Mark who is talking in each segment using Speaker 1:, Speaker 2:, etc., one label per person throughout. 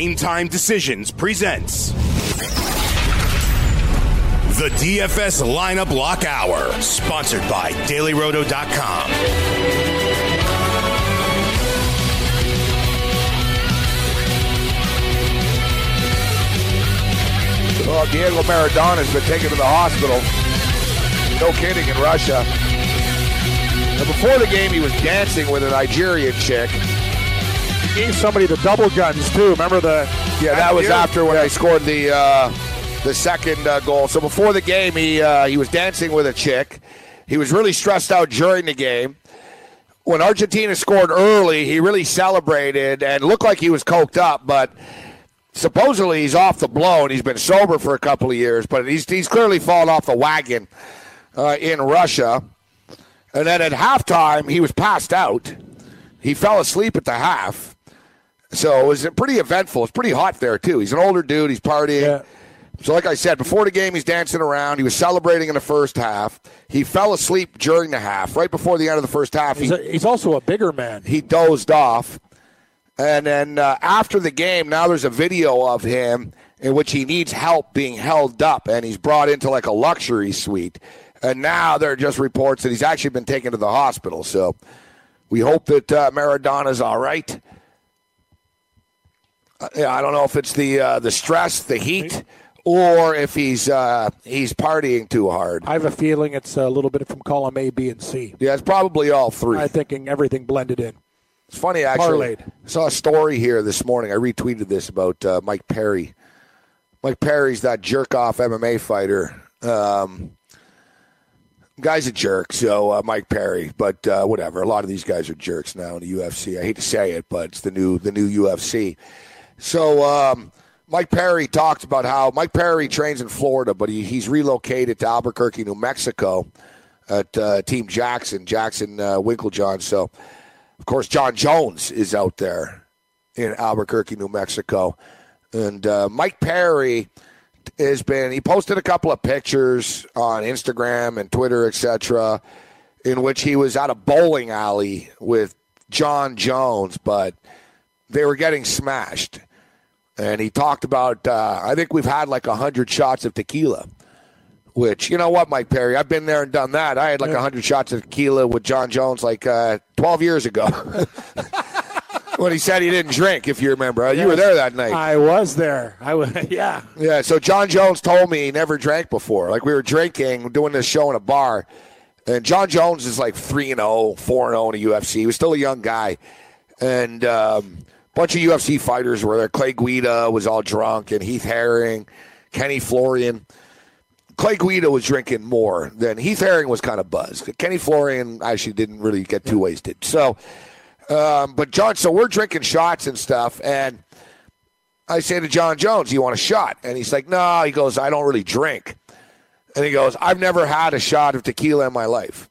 Speaker 1: Game Time Decisions presents the DFS Lineup Lock Hour, sponsored by DailyRoto.com.
Speaker 2: Well, oh, Diego Maradona's been taken to the hospital. No kidding, in Russia. And before the game, he was dancing with a Nigerian chick.
Speaker 3: Gave somebody the double guns too. Remember the?
Speaker 2: Yeah, that was after when I scored the uh, the second uh, goal. So before the game, he uh, he was dancing with a chick. He was really stressed out during the game. When Argentina scored early, he really celebrated and looked like he was coked up, but supposedly he's off the blow and he's been sober for a couple of years, but he's he's clearly fallen off the wagon uh, in Russia. And then at halftime, he was passed out. He fell asleep at the half. So it was pretty eventful. It's pretty hot there too. He's an older dude. He's partying.
Speaker 3: Yeah.
Speaker 2: So, like I said, before the game, he's dancing around. He was celebrating in the first half. He fell asleep during the half. Right before the end of the first half,
Speaker 3: He's,
Speaker 2: he,
Speaker 3: a, he's also a bigger man.
Speaker 2: he dozed off. And then uh, after the game, now there's a video of him in which he needs help being held up, and he's brought into like a luxury suite. And now there are just reports that he's actually been taken to the hospital. So we hope that uh, Maradona's all right. Uh, yeah, I don't know if it's the uh, the stress, the heat, or if he's uh, he's partying too hard.
Speaker 3: I have a feeling it's a little bit from column A, B, and C.
Speaker 2: Yeah, it's probably all three.
Speaker 3: I'm thinking everything blended in.
Speaker 2: It's funny, actually.
Speaker 3: Parlayed.
Speaker 2: I saw a story here this morning. I retweeted this about uh, Mike Perry. Mike Perry's that jerk off MMA fighter. Um, guy's a jerk, so uh, Mike Perry. But uh, whatever. A lot of these guys are jerks now in the UFC. I hate to say it, but it's the new the new UFC. So um, Mike Perry talked about how Mike Perry trains in Florida, but he, he's relocated to Albuquerque, New Mexico, at uh, Team Jackson, Jackson uh, Winkeljohn. So. Of course, Jon Jones is out there in Albuquerque, New Mexico. And uh, Mike Perry has been, he posted a couple of pictures on Instagram and Twitter, etc., in which he was at a bowling alley with Jon Jones, but they were getting smashed. And he talked about, uh, I think we've had like 100 shots of tequila. Which you know what, Mike Perry, I've been there and done that. I had like
Speaker 3: Yeah.
Speaker 2: hundred shots of tequila with Jon Jones like uh, twelve years ago. when he said he didn't drink, if you remember, Uh, you were there that night.
Speaker 3: I was there. I was. Yeah.
Speaker 2: Yeah, so Jon Jones told me he never drank before. Like we were drinking, doing this show in a bar, and Jon Jones is like three and 0, 4 and zero in the UFC. He was still a young guy, and um, bunch of UFC fighters were there. Clay Guida was all drunk, and Heath Herring, Kenny Florian. Clay Guida was drinking more than Heath Herring was kind of buzzed. Kenny Florian actually didn't really get too wasted. So, um, but Jon, so we're drinking shots and stuff, and I say to Jon Jones, "You want a shot?" And he's like, "No." He goes, "I don't really drink." And he goes, "I've never had a shot of tequila in my life."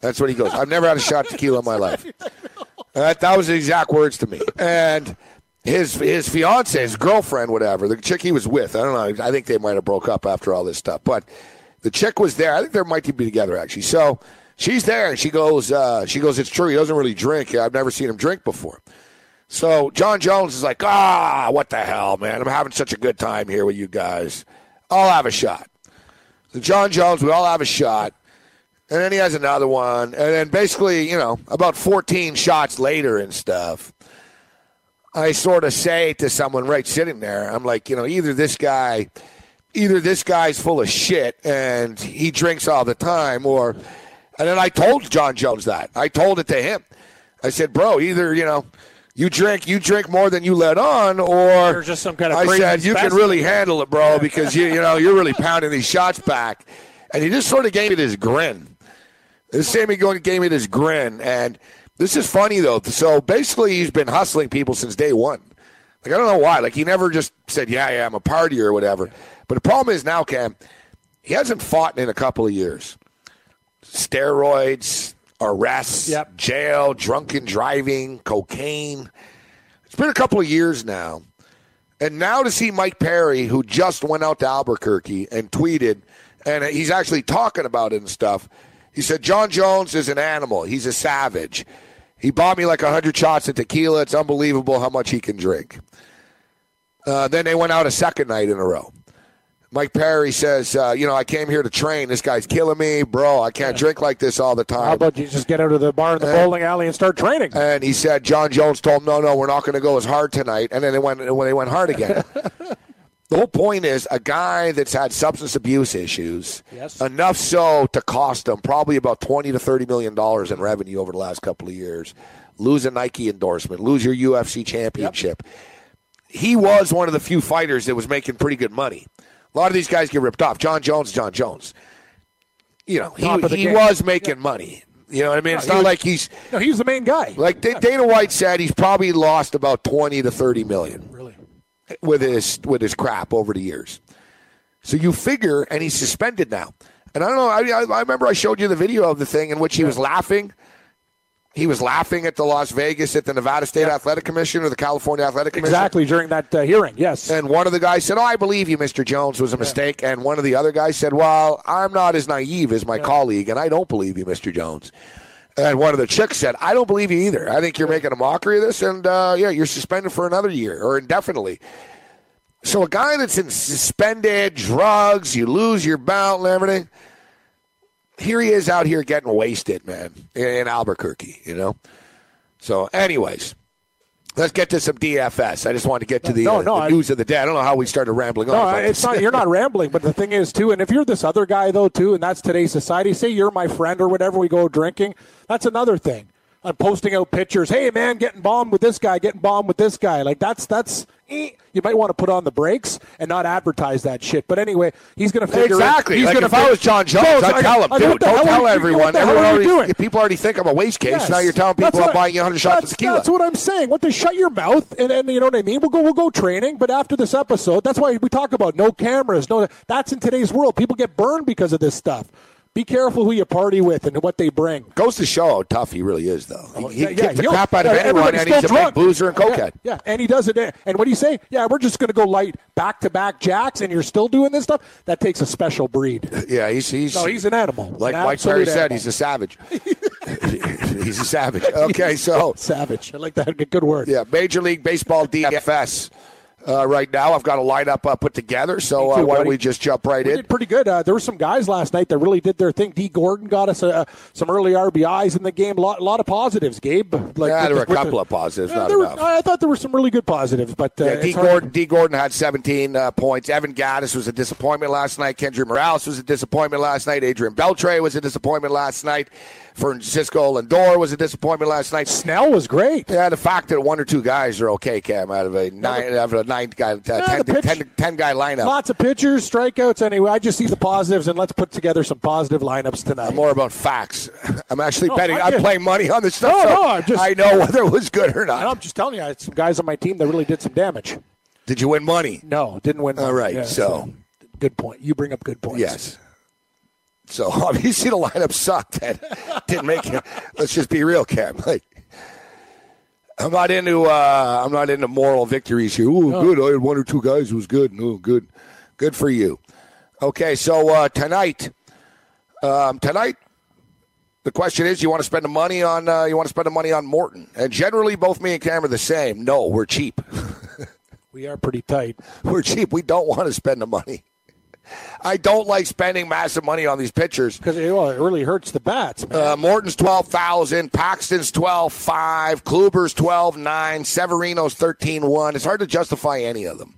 Speaker 2: That's what he goes. I've never had a shot of tequila in my life. That, that was the exact words to me. And his his fiance, his girlfriend, whatever, the chick he was with, I don't know. I think they might have broke up after all this stuff. But the chick was there. I think they might be together actually. So she's there, she goes, uh, she goes, "It's true. He doesn't really drink. I've never seen him drink before." So Jon Jones is like, ah, what the hell, man? I'm having such a good time here with you guys. I'll have a shot. So Jon Jones, we all have a shot. And then he has another one. And then basically, you know, about 14 shots later and stuff, I sort of say to someone right sitting there, I'm like, you know, either this guy, either this guy's full of shit and he drinks all the time, or, and then I told Jon Jones that. I told it to him. I said, bro, either, you know, you drink, you drink more than you let on, or
Speaker 3: Or just some kind of
Speaker 2: I said you can
Speaker 3: specimen."
Speaker 2: really handle it, bro, because you, you know, you're really pounding these shots back. And he just sort of gave me this grin. This Sammy going gave me this grin, and this is funny though. So basically, he's been hustling people since day one. Like I don't know why. Like he never just said, "Yeah, yeah, I'm a partier" or whatever. But the problem is now, Cam, he hasn't fought in a couple of years. Steroids, arrests,
Speaker 3: Yep.
Speaker 2: jail, drunken driving, cocaine. It's been a couple of years now. And now to see Mike Perry, who just went out to Albuquerque and tweeted, and he's actually talking about it and stuff. He said, Jon Jones is an animal. He's a savage. He bought me like 100 shots of tequila. It's unbelievable how much he can drink. Uh, then they went out a second night in a row. Mike Perry says, uh, you know, I came here to train. This guy's killing me, bro. I can't drink like this all the time.
Speaker 3: How about you just get out of the bar in the bowling alley and start training?
Speaker 2: And he said Jon Jones told him, "No, no, we're not going to go as hard tonight." And then they went when they went hard again. the whole point is a guy that's had substance abuse issues,
Speaker 3: Yes.
Speaker 2: enough so to cost him probably about twenty to thirty million dollars in revenue over the last couple of years. Lose a Nike endorsement, lose your UFC championship. He was one of the few fighters that was making pretty good money. A lot of these guys get ripped off. Jon Jones, Jon Jones. You know,
Speaker 3: Top
Speaker 2: he, he was making money. You know what I mean? It's
Speaker 3: he
Speaker 2: not
Speaker 3: was-
Speaker 2: like he's
Speaker 3: No, he's the main guy.
Speaker 2: like Da- Dana White said, he's probably lost about twenty to thirty million
Speaker 3: really.
Speaker 2: With his with his crap over the years. So you figure, and he's suspended now. And I don't know. I, I, remember I showed you the video of the thing in which he was laughing. He was laughing at the Las Vegas at the Nevada State Athletic Commission or the California Athletic Commission.
Speaker 3: Exactly during that uh, hearing. Yes.
Speaker 2: And one of the guys said, "Oh, I believe you, Mr. Jones, was a mistake." And one of the other guys said, "Well, I'm not as naive as my colleague, and I don't believe you, Mr. Jones." And one of the chicks said, "I don't believe you either. I think you're making a mockery of this, and uh, yeah, you're suspended for another year or indefinitely." So a guy that's in suspended drugs, you lose your belt and everything. Here he is out here getting wasted, man, in Albuquerque. You know. So, anyways. Let's get to some DFS. I just wanted to get to the,
Speaker 3: No,
Speaker 2: uh,
Speaker 3: no,
Speaker 2: the
Speaker 3: I-
Speaker 2: news of the day. I don't know how we started rambling on.
Speaker 3: No,
Speaker 2: about
Speaker 3: it's not. You're not rambling, but the thing is too. And if you're this other guy though too, and that's today's society. Say you're my friend or whatever. We go drinking. That's another thing. I'm posting out pictures. Hey man, getting bombed with this guy. Getting bombed with this guy. Like that's that's. eh. You might want to put on the brakes and not advertise that shit. But anyway, he's going to figure it-
Speaker 2: Exactly.
Speaker 3: He's
Speaker 2: Like
Speaker 3: gonna
Speaker 2: if I was Jon Jones, I'd tell him,
Speaker 3: I-
Speaker 2: dude, don't tell everyone.
Speaker 3: What the hell
Speaker 2: Everyone already,
Speaker 3: doing?
Speaker 2: people already think I'm a waste case.
Speaker 3: Yes.
Speaker 2: Now you're telling people I'm
Speaker 3: what-
Speaker 2: buying you 100 shots of tequila.
Speaker 3: That's what I'm saying. What to shut your mouth and, and you know what I mean? We'll go we'll go training, but after this episode, that's why we talk about no cameras, no that's in today's world. People get burned because of this stuff. Be careful who you party with and what they bring.
Speaker 2: Goes to show how tough he really is, though. He, he
Speaker 3: Yeah, yeah,
Speaker 2: the crap out of
Speaker 3: yeah,
Speaker 2: anyone, and he's a
Speaker 3: still
Speaker 2: big
Speaker 3: drunk.
Speaker 2: boozer and cokehead.
Speaker 3: Yeah, and he does it. And what do you say? Yeah, we're just going to go light back to back jacks, and you're still doing this stuff. That takes a special breed.
Speaker 2: Yeah, he's he's
Speaker 3: No, he's an animal.
Speaker 2: like
Speaker 3: An
Speaker 2: Mike Perry said,
Speaker 3: animal.
Speaker 2: he's a savage. he's a savage. Okay, so
Speaker 3: savage. I like that. Good word.
Speaker 2: yeah, Major League Baseball DFS. Uh, right now, I've got a lineup uh, put together, so uh, why don't we just jump right
Speaker 3: We
Speaker 2: in?
Speaker 3: pretty good. Uh, there were some guys last night that really did their thing. D. Gordon got us uh, some early RBIs in the game. A lot, lot of positives, Gabe. Like
Speaker 2: Yeah, there were a couple
Speaker 3: the-
Speaker 2: of positives,
Speaker 3: Yeah, were- I thought there were some really good positives, but uh,
Speaker 2: Yeah, D. Gordon, D. Gordon had 17 uh, points. Evan Gattis was a disappointment last night. Kendrys Morales was a disappointment last night. Adrian Beltre was a disappointment last night. Francisco Lindor was a disappointment last night.
Speaker 3: Snell was great.
Speaker 2: Yeah, the fact that one or two guys are okay, Cam, out of a nine, out of a nine guy, uh, ten,
Speaker 3: pitch-
Speaker 2: 10 10 guy lineup.
Speaker 3: Lots of pitchers, strikeouts. Anyway, I just see the positives, and let's put together some positive lineups tonight.
Speaker 2: More about facts. I'm actually
Speaker 3: No,
Speaker 2: betting.
Speaker 3: I
Speaker 2: I'm playing money on this stuff.
Speaker 3: No,
Speaker 2: so
Speaker 3: no, I'm just-
Speaker 2: I know whether it was good or not.
Speaker 3: I'm just telling you, I had some guys on my team that really did some damage.
Speaker 2: Did you win money?
Speaker 3: No, didn't win.
Speaker 2: All right,
Speaker 3: Yeah,
Speaker 2: so-
Speaker 3: good point. You bring up good points.
Speaker 2: Yes. So obviously the lineup sucked. That didn't make it. Let's just be real, Cam. Like, I'm not into. Uh, I'm not into moral victories here. Ooh, good. I had one or two guys who was good. No, good. Good for you. Okay, so uh, tonight, um, tonight, the question is: You want to spend the money on? Uh, you want to spend the money on Morton? And generally, both me and Cam are the same. No, we're cheap.
Speaker 3: we are pretty tight.
Speaker 2: we're cheap. We don't want to spend the money. I don't like spending massive money on these pitchers.
Speaker 3: Because it, well, it really hurts the bats, man.
Speaker 2: Uh, Morton's twelve thousand, Paxton's twelve five, Kluber's twelve nine, Severino's thirteen one. It's hard to justify any of them.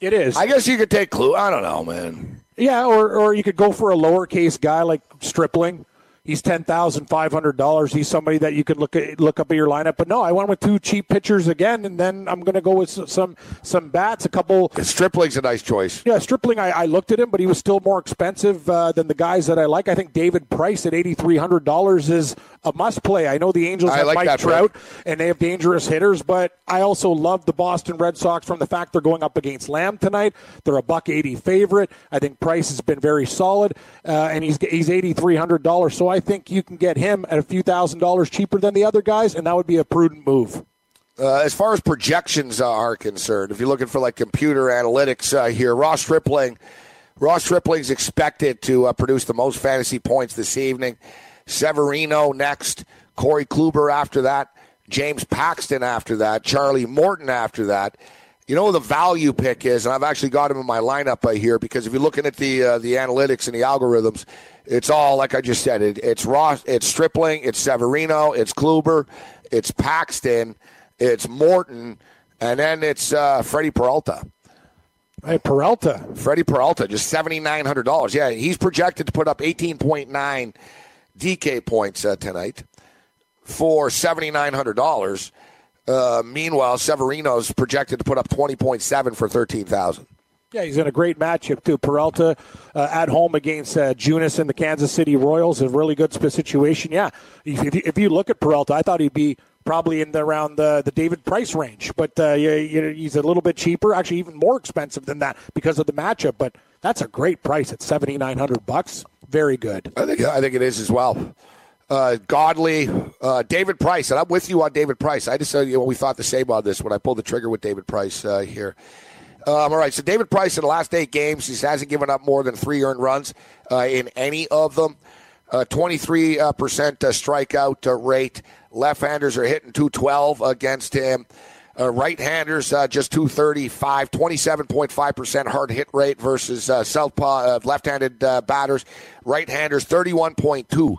Speaker 3: it is.
Speaker 2: I guess you could take Clue. I don't know, man.
Speaker 3: yeah, or or you could go for a lowercase guy like Stripling. He's ten thousand five hundred dollars. He's somebody that you could look at look up at your lineup. But no, I went with two cheap pitchers again, and then I'm going to go with some some bats, a couple.
Speaker 2: Stripling's a nice choice.
Speaker 3: Yeah, Stripling. I, I looked at him, but he was still more expensive uh, than the guys that I like. I think David Price at eighty three hundred dollars is a must play. I know the Angels
Speaker 2: I
Speaker 3: have
Speaker 2: like
Speaker 3: Mike Trout and they have dangerous hitters, but I also love the Boston Red Sox from the fact they're going up against Lamb tonight. They're a buck eighty favorite. I think Price has been very solid, uh, and he's he's eighty three hundred dollars. So I think you can get him at a few thousand dollars cheaper than the other guys, and that would be a prudent move.
Speaker 2: Uh, as far as projections uh, are concerned, if you're looking for like computer analytics uh, here, Ross Stripling, Ross Stripling's expected to uh, produce the most fantasy points this evening. Severino next, Corey Kluber after that, James Paxton after that, Charlie Morton after that. You know the value pick is, and I've actually got him in my lineup uh, here because if you're looking at the uh, the analytics and the algorithms, it's all like I just said. It, it's Ross, it's Stripling, it's Severino, it's Kluber, it's Paxton, it's Morton, and then it's uh, Freddie Peralta.
Speaker 3: Hey, Peralta.
Speaker 2: Freddie Peralta, just seventy nine hundred dollars. Yeah, he's projected to put up eighteen point nine DK points uh, tonight for seventy nine hundred dollars. Uh, meanwhile, Severino's projected to put up twenty point seven for thirteen thousand.
Speaker 3: Yeah, he's in a great matchup too. Peralta uh, at home against uh, Junis and the Kansas City Royals, a really good situation. Yeah, if you, if you look at Peralta, I thought he'd be probably in the, around the, the David Price range, but uh, you, you, he's a little bit cheaper, actually even more expensive than that because of the matchup. But that's a great price at seventy nine hundred bucks. Very good.
Speaker 2: I think I think it is as well. Uh, Godley, uh, David Price, and I'm with you on David Price. I just said you know, we thought the same on this when I pulled the trigger with David Price uh, here. Um, all right, so David Price in the last eight games, he hasn't given up more than three earned runs uh, in any of them. Uh, 23% uh, strikeout rate. Left-handers are hitting 212 against him. Uh, right-handers uh, just 235, 27.5% hard hit rate versus uh, southpaw left-handed batters. Right-handers 31.2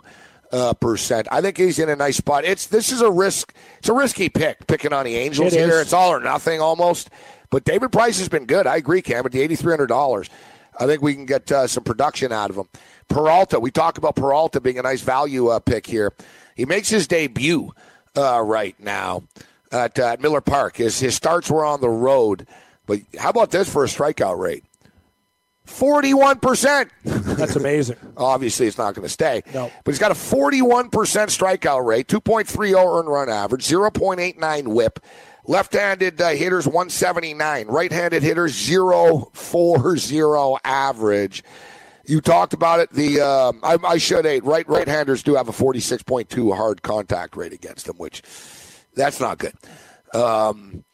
Speaker 2: percent. I think he's in a nice spot. It's this is a risk. It's a risky pick picking on the Angels
Speaker 3: It
Speaker 2: here.
Speaker 3: is.
Speaker 2: It's all or nothing almost. But David Price has been good. I agree, Cam. At the eighty three hundred dollars, I think we can get uh, some production out of him. Peralta, we talk about Peralta being a nice value uh, pick here. He makes his debut uh, right now at, uh, at Miller Park. His his starts were on the road, but how about this for a strikeout rate? Forty-one percent.
Speaker 3: That's amazing.
Speaker 2: Obviously, it's not going to stay.
Speaker 3: No.
Speaker 2: But he's got a 41% strikeout rate, 2.30 earned run average, 0.89 whip. Left-handed uh, hitters 179, right-handed hitters 040 average. You talked about it. The um, I, I should eight right right-handers do have a 46.2 hard contact rate against them, which that's not good. Um,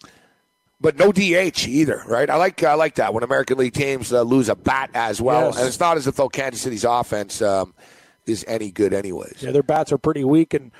Speaker 2: but no DH either, right? I like I like that when American League teams uh, lose a bat as well,
Speaker 3: Yes.
Speaker 2: and it's not as if though Kansas City's offense um, is any good, anyways.
Speaker 3: Yeah, their bats are pretty weak. And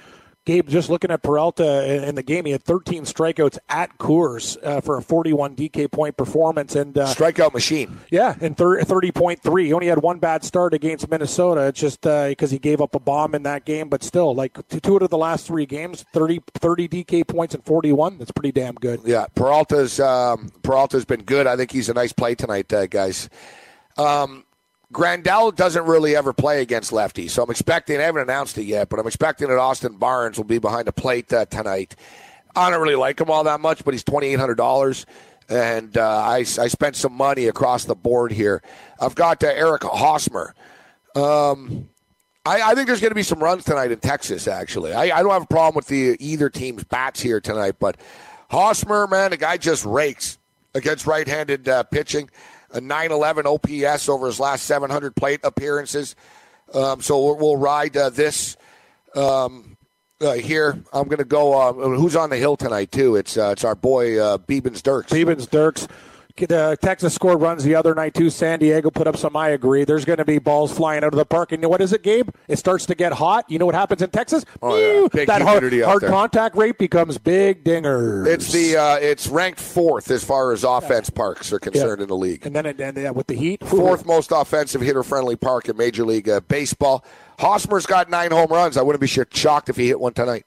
Speaker 3: Gabe, just looking at Peralta in the game, he had 13 strikeouts at Coors uh, for a 41 DK point performance. And uh,
Speaker 2: Strikeout machine.
Speaker 3: yeah, and 30.3. He only had one bad start against Minnesota. It's just because he gave up a bomb in that game, but still, like two out of the last three games, 30, 30 DK points and 41. That's pretty damn good.
Speaker 2: Yeah, Peralta's um, Peralta's been good. I think he's a nice play tonight, uh, guys. Um, Grandal doesn't really ever play against lefties, so I'm expecting. I haven't announced it yet, but I'm expecting that Austin Barnes will be behind the plate uh, tonight. I don't really like him all that much, but he's twenty eight hundred dollars, and uh, I, I spent some money across the board here. I've got uh, Eric Hosmer. Um, I, I think there's going to be some runs tonight in Texas. Actually, I, I don't have a problem with the either team's bats here tonight, but Hosmer, man, the guy just rakes against right-handed uh, pitching. A 911 OPS over his last 700 plate appearances. Um, so we'll, we'll ride uh, this um, uh, here. I'm going to go. Uh, who's on the hill tonight too? It's uh, it's our boy uh, Bibens-Dirkx.
Speaker 3: Stevens, Dirks. The Texas scored runs the other night too. San Diego put up some. I agree. There's going to be balls flying out of the park, and you know what is it, Gabe? It starts to get hot. You know what happens in Texas?
Speaker 2: Oh, yeah. Big
Speaker 3: that hard, hard contact rate becomes big dingers.
Speaker 2: It's the uh, it's ranked fourth as far as offense parks are concerned in the league.
Speaker 3: and then it, and, uh, with the heat,
Speaker 2: fourth most offensive hitter friendly park in Major League uh, Baseball. Hosmer's got nine home runs. I wouldn't be sh- shocked if he hit one tonight.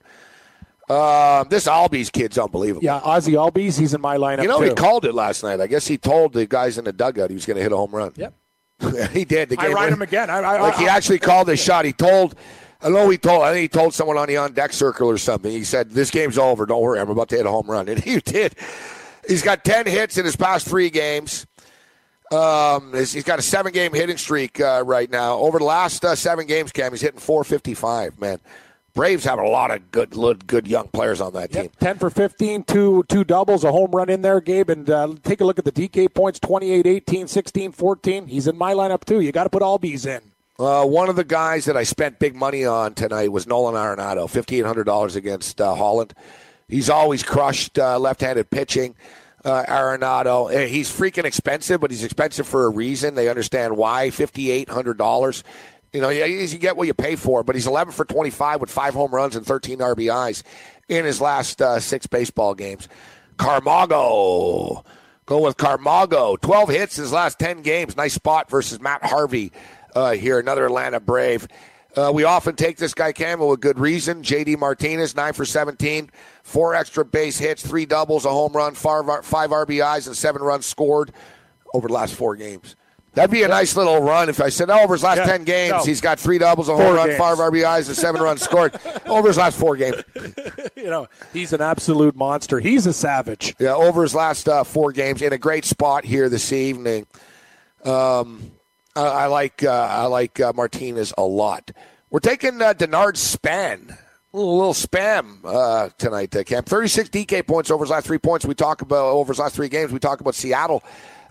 Speaker 2: Um, this Albies kid's unbelievable.
Speaker 3: Yeah, Ozzie Albies, he's in my lineup
Speaker 2: You know,
Speaker 3: too.
Speaker 2: he called it last night. I guess he told the guys in the dugout he was going to hit a home run.
Speaker 3: Yep.
Speaker 2: he did. The
Speaker 3: I
Speaker 2: game
Speaker 3: ride
Speaker 2: win-
Speaker 3: him again. I, I,
Speaker 2: Like he
Speaker 3: I-
Speaker 2: actually called the shot. He told I know he told. I think he told someone on the on deck circle or something. He said, "This game's over. Don't worry. I'm about to hit a home run," and he did. He's got ten hits in his past three games. Um, he's got a seven game hitting streak uh, right now. Over the last uh, seven games, Cam, he's hitting 455. Man, Braves have a lot of good, good young players on that team. Yep,
Speaker 3: 10 for 15, two, two doubles, a home run in there, Gabe. And uh, take a look at the DK points 28, 18, 16, 14. He's in my lineup, too. You got to put all B's in.
Speaker 2: Uh, one of the guys that I spent big money on tonight was Nolan Arenado, $5,800 against uh, Holland. He's always crushed uh, left handed pitching uh, Arenado. Eh, he's freaking expensive, but he's expensive for a reason. They understand why. Fifty eight hundred dollars. You know, you get what you pay for. But he's eleven for twenty five with five home runs and thirteen RBIs in his last uh, six baseball games. Camargo, Go with Camargo. 12 hits his last 10 games. Nice spot versus Matt Harvey uh, here, another Atlanta Brave. Uh, we often take this guy Campbell with good reason. JD Martinez, 9 for 17, four extra base hits, three doubles, a home run, five, five RBIs, and seven runs scored over the last four games. That'd be a nice little run if I said oh, over his last yeah, 10 games, no. he's got three doubles, a home run, games. five RBIs, and seven runs scored over his last four games.
Speaker 3: you know, he's an absolute monster. He's a savage.
Speaker 2: Yeah, over his last uh, four games in a great spot here this evening. Um, I, I like uh, I like uh, Martinez a lot. We're taking uh, Denard Span a little, little spam uh, tonight, uh, Camp. 36 DK points over his last three points. We talk about over his last three games. We talk about Seattle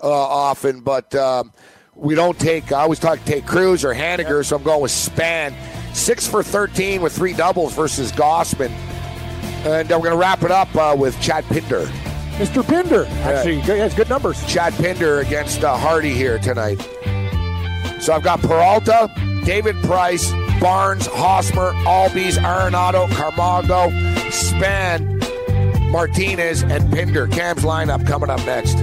Speaker 2: uh, often, but um, we don't take. I always talk take Cruz or Haniger, so I'm going with Span. Six for 13 with three doubles versus Gausman, and uh, we're going to wrap it up uh, with Chad Pinder.
Speaker 3: Mr. Pinder, actually, he has good numbers.
Speaker 2: Chad Pinder against uh, Hardy here tonight. So I've got Peralta, David Price, Barnes, Hosmer, Albies, Arenado, Camargo, Span, Martinez, and Pinder. Cam's lineup coming up next.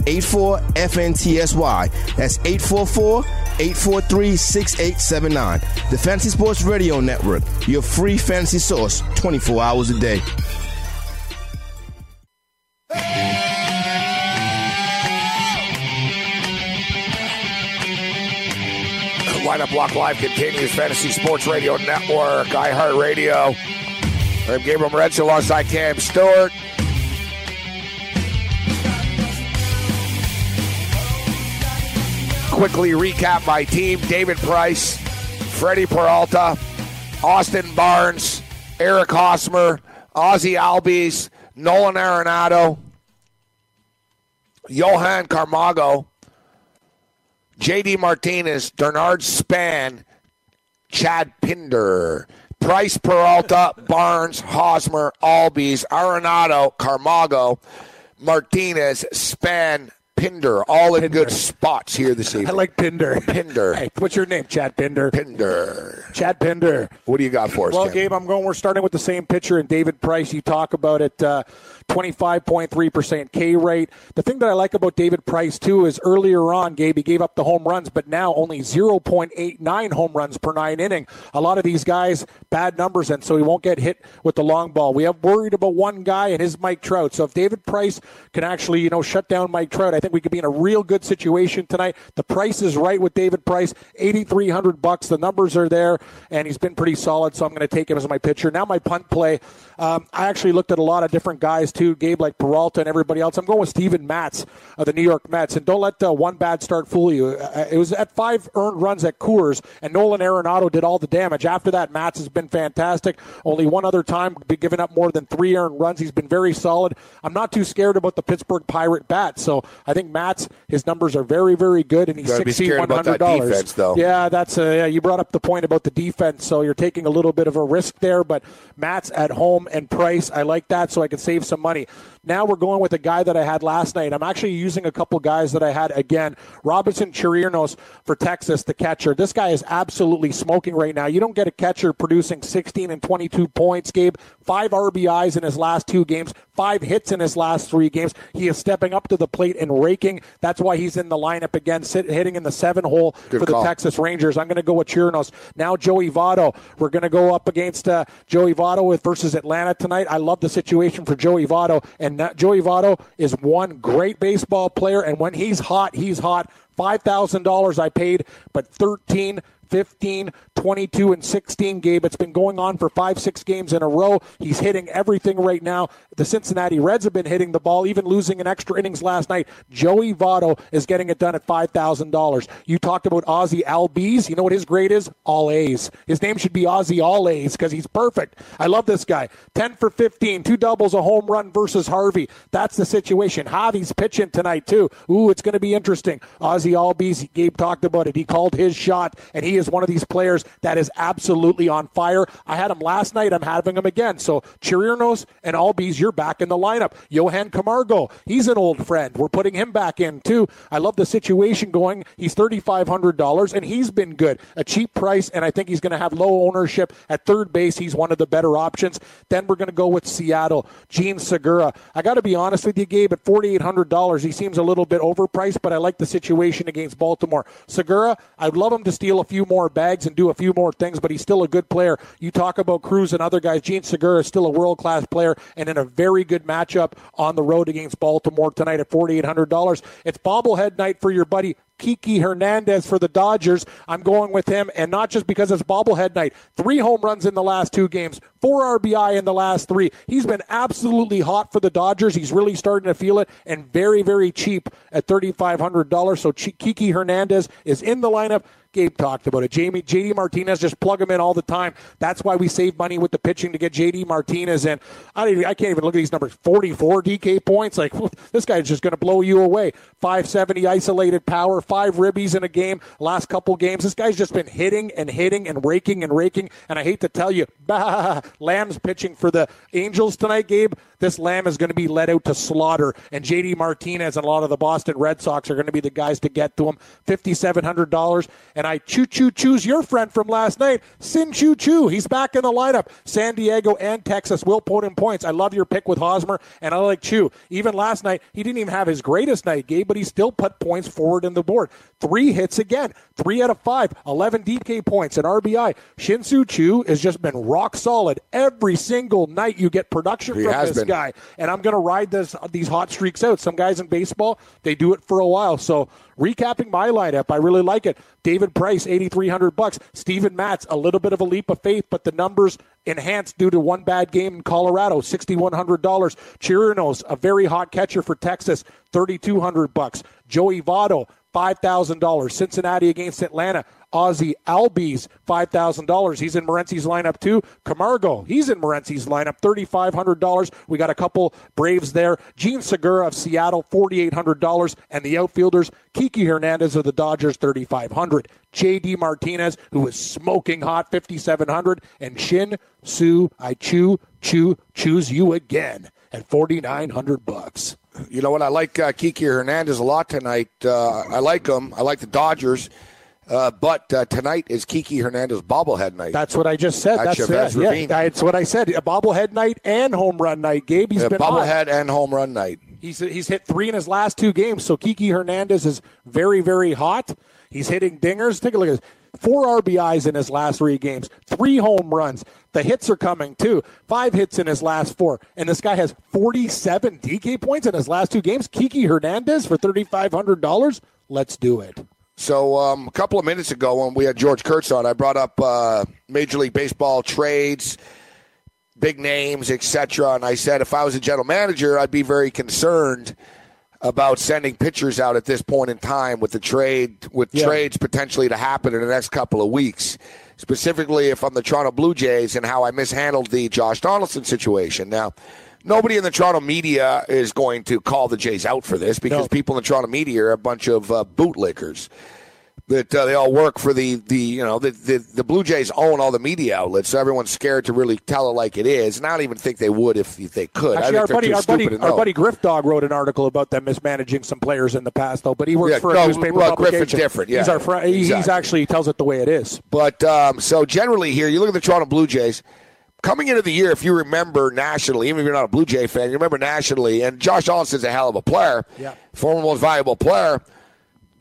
Speaker 4: 84FNTSY. That's 844 843 6879. The Fantasy Sports Radio Network, your free fantasy source 24 hours a day.
Speaker 2: Lineup Block Live continues. Fantasy Sports Radio Network, iHeartRadio. I'm Gabriel Morency alongside Cam Stewart. Quickly recap my team. David Price, Freddie Peralta, Austin Barnes, Eric Hosmer, Ozzie Albies, Nolan Arenado, Johan Camargo, JD Martinez, Denard Span, Chad Pinder, Price Peralta, Barnes, Hosmer, Albies, Arenado, Camargo, Martinez, Span, Pinder, all in Pinder. good spots here this evening.
Speaker 3: I like Pinder.
Speaker 2: Pinder.
Speaker 3: Hey, what's your name? Chad Pinder.
Speaker 2: Pinder.
Speaker 3: Chad Pinder.
Speaker 2: What do you got for us?
Speaker 3: Well, Gabe, I'm going. We're starting with the same pitcher and David Price. You talk about it. Uh, 25.3% K rate. The thing that I like about David Price, too, is earlier on, Gabe, he gave up the home runs, but now only 0.89 home runs per nine inning. A lot of these guys, bad numbers, and so he won't get hit with the long ball. We have worried about one guy, and his Mike Trout. So if David Price can actually, you know, shut down Mike Trout, I think we could be in a real good situation tonight. The price is right with David Price, 8,300 bucks. The numbers are there, and he's been pretty solid, so I'm going to take him as my pitcher. Now my punt play. Um, I actually looked at a lot of different guys too, Gabe, like Peralta and everybody else. I'm going with Steven Matz of the New York Mets, and don't let uh, one bad start fool you. Uh, it was at five earned runs at Coors, and Nolan Arenado did all the damage. After that, Matz has been fantastic. Only one other time be giving up more than three earned runs. He's been very solid. I'm not too scared about the Pittsburgh Pirate bat, so I think Matz his numbers are very very good, and he's sixty one hundred dollars. Yeah, that's uh, yeah. You brought up the point about the defense, so you're taking a little bit of a risk there, but Matz at home and price. I like that, so I can save some money. Now we're going with a guy that I had last night. I'm actually using a couple guys that I had again. Robinson Chirinos for Texas, the catcher. This guy is absolutely smoking right now. You don't get a catcher producing 16 and 22 points, Gabe. Five RBIs in his last two games, five hits in his last three games. He is stepping up to the plate and raking. That's why he's in the lineup again, sit, hitting in the seven hole
Speaker 2: Good
Speaker 3: for the. Texas Rangers. I'm going to go with Chirinos. Now Joey Votto. We're going to go up against uh, Joey Votto with versus Atlanta tonight. I love the situation for Joey Votto, and that, Joey Votto is one great baseball player, and when he's hot, he's hot. Five thousand dollars I paid, but thirteen. 15, 22, and 16, Gabe. It's been going on for five, six games in a row. He's hitting everything right now. The Cincinnati Reds have been hitting the ball, even losing an extra innings last night. Joey Votto is getting it done at $5,000. You talked about Ozzie Albies. You know what his grade is? All A's. His name should be Ozzy All A's because he's perfect. I love this guy. 10 for 15, two doubles, a home run versus Harvey. That's the situation. Javi's pitching tonight, too. Ooh, it's going to be interesting. Ozzie Albies, Gabe talked about it. He called his shot, and he is one of these players that is absolutely on fire. I had him last night. I'm having him again. So Chirinos and Albies, you're back in the lineup. Johan Camargo, he's an old friend. We're putting him back in too. I love the situation going. He's $3,500 and he's been good. A cheap price, and I think he's going to have low ownership at third base. He's one of the better options. Then we're going to go with Seattle. Jean Segura. I got to be honest with you, Gabe, at $4,800, he seems a little bit overpriced, but I like the situation against Baltimore. Segura, I'd love him to steal a few more bags and do a few more things, but he's still a good player. You talk about Cruz and other guys. Jean Segura is still a world class player and in a very good matchup on the road against Baltimore tonight at $4,800. It's bobblehead night for your buddy Kiki Hernandez for the Dodgers. I'm going with him, and not just because it's bobblehead night. Three home runs in the last two games, four RBI in the last three. He's been absolutely hot for the Dodgers. He's really starting to feel it, and very, very cheap at $3,500. So Kiki Hernandez is in the lineup. Gabe talked about it. Jamie JD Martinez just plug him in all the time. That's why we save money with the pitching to get JD Martinez in. I even, I can't even look at these numbers. 44 DK points. Like this guy's just going to blow you away. 570 isolated power, five ribbies in a game. Last couple games, this guy's just been hitting and hitting and raking and raking. And I hate to tell you, bah, Lamb's pitching for the Angels tonight, Gabe. This Lamb is going to be led out to slaughter, and JD Martinez and a lot of the Boston Red Sox are going to be the guys to get to him. Fifty-seven hundred dollars, and I choo choo choose your friend from last night, Sin Choo Choo. He's back in the lineup. San Diego and Texas will put in points. I love your pick with Hosmer, and I like Choo. Even last night, he didn't even have his greatest night, Gabe, but he still put points forward in the board. Three hits again, three out of five, 11 DK points and RBI. Shin-Soo Choo has just been rock solid every single night. You get production
Speaker 2: He
Speaker 3: from
Speaker 2: has
Speaker 3: this
Speaker 2: been.
Speaker 3: Guy, and I'm going to ride this these hot streaks out. Some guys in baseball they do it for a while. So recapping my lineup, I really like it. David Price, 8,300 bucks. Steven Matz, a little bit of a leap of faith, but the numbers enhanced due to one bad game in Colorado, $6,100. Chirinos, a very hot catcher for Texas, 3,200 bucks. Joey Votto, $5,000. Cincinnati against Atlanta. Ozzie Albies, $5,000. He's in Morency's lineup too. Camargo, he's in Morency's lineup, $3,500. We got a couple Braves there. Jean Segura of Seattle, $4,800. And the outfielders, Kiki Hernandez of the Dodgers, $3,500. J.D. Martinez, who is smoking hot, $5,700. And Shin Su, I chew, chew, choose you again at 4,900 bucks.
Speaker 2: You know what? I like uh, Kiki Hernandez a lot tonight. Uh, I like him. I like the Dodgers. Uh, but uh, tonight is Kiki Hernandez bobblehead night.
Speaker 3: That's what I just said.
Speaker 2: At
Speaker 3: That's
Speaker 2: Chavez
Speaker 3: it. Yeah,
Speaker 2: Ravine.
Speaker 3: that's what I said. A bobblehead night and home run night. Gabe, he's
Speaker 2: Uh,
Speaker 3: been hot.
Speaker 2: bobblehead and home run night.
Speaker 3: He's he's hit three in his last two games. So Kiki Hernandez is very very hot. He's hitting dingers. Take a look at this. Four RBIs in his last three games. Three home runs. The hits are coming too. Five hits in his last four. And this guy has 47 DK points in his last two games. Kiki Hernandez for $3,500. Let's do it.
Speaker 2: So um, a couple of minutes ago, when we had George Kurtz on, I brought up uh, Major League Baseball trades, big names, etc. And I said if I was a general manager, I'd be very concerned about sending pitchers out at this point in time with the trade, with
Speaker 3: Yeah.
Speaker 2: trades potentially to happen in the next couple of weeks. Specifically, if I'm the Toronto Blue Jays and how I mishandled the Josh Donaldson situation. Now, nobody in the Toronto media is going to call the Jays out for this because
Speaker 3: No.
Speaker 2: people in the Toronto media are a bunch of uh, bootlickers. That uh, they all work for the, the you know the, the the Blue Jays own all the media outlets, so everyone's scared to really tell it like it is. And I don't even think they would if, if they could.
Speaker 3: Actually,
Speaker 2: I
Speaker 3: our buddy, our buddy, our buddy Griff Dog wrote an article about them mismanaging some players in the past, though. But he works
Speaker 2: Yeah,
Speaker 3: for a newspaper
Speaker 2: well, Griffin's different, yeah.
Speaker 3: he's our friend. He's
Speaker 2: Exactly.
Speaker 3: actually he tells it the way it is.
Speaker 2: But um, so generally here, you look at the Toronto Blue Jays. Coming into the year, if you remember nationally, even if you're not a Blue Jay fan, you remember nationally, and Josh Donaldson's a hell of a player,
Speaker 3: Yeah.
Speaker 2: former most valuable player.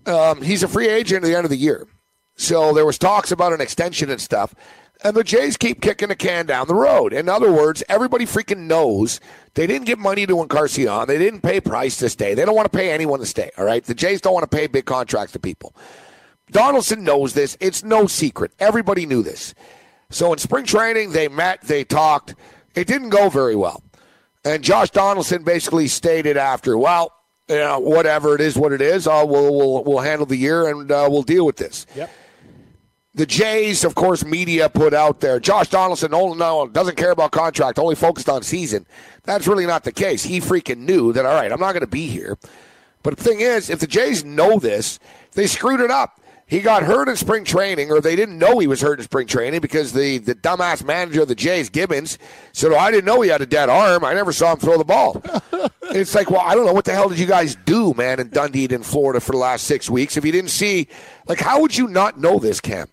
Speaker 2: Um, he's a free agent at the end of the year. So there was talks about an extension and stuff. And the Jays keep kicking the can down the road. In other words, everybody freaking knows they didn't give money to Encarnacion. They didn't pay Price to stay. They don't want to pay anyone to stay. All right, the Jays don't want to pay big contracts to people. Donaldson knows this. It's no secret. Everybody knew this. So in spring training, they met, they talked. It didn't go very well. And Josh Donaldson basically stated after, well, you know, whatever it is, what it is, uh, we'll, we'll, we'll handle the year and uh, we'll deal with this.
Speaker 3: Yep.
Speaker 2: The Jays, of course, media put out there. Josh Donaldson, oh no, doesn't care about contract, only focused on season. That's really not the case. He freaking knew that. All right, I'm not going to be here. But the thing is, if the Jays know this, they screwed it up. He got hurt in spring training, or they didn't know he was hurt in spring training because the, the dumbass manager of the Jays, Gibbons, said, Oh, I didn't know he had a dead arm. I never saw him throw the ball. it's like, well, I don't know. What the hell did you guys do, man, in Dunedin in Florida for the last six weeks? If you didn't see, like, how would you not know this, Cam?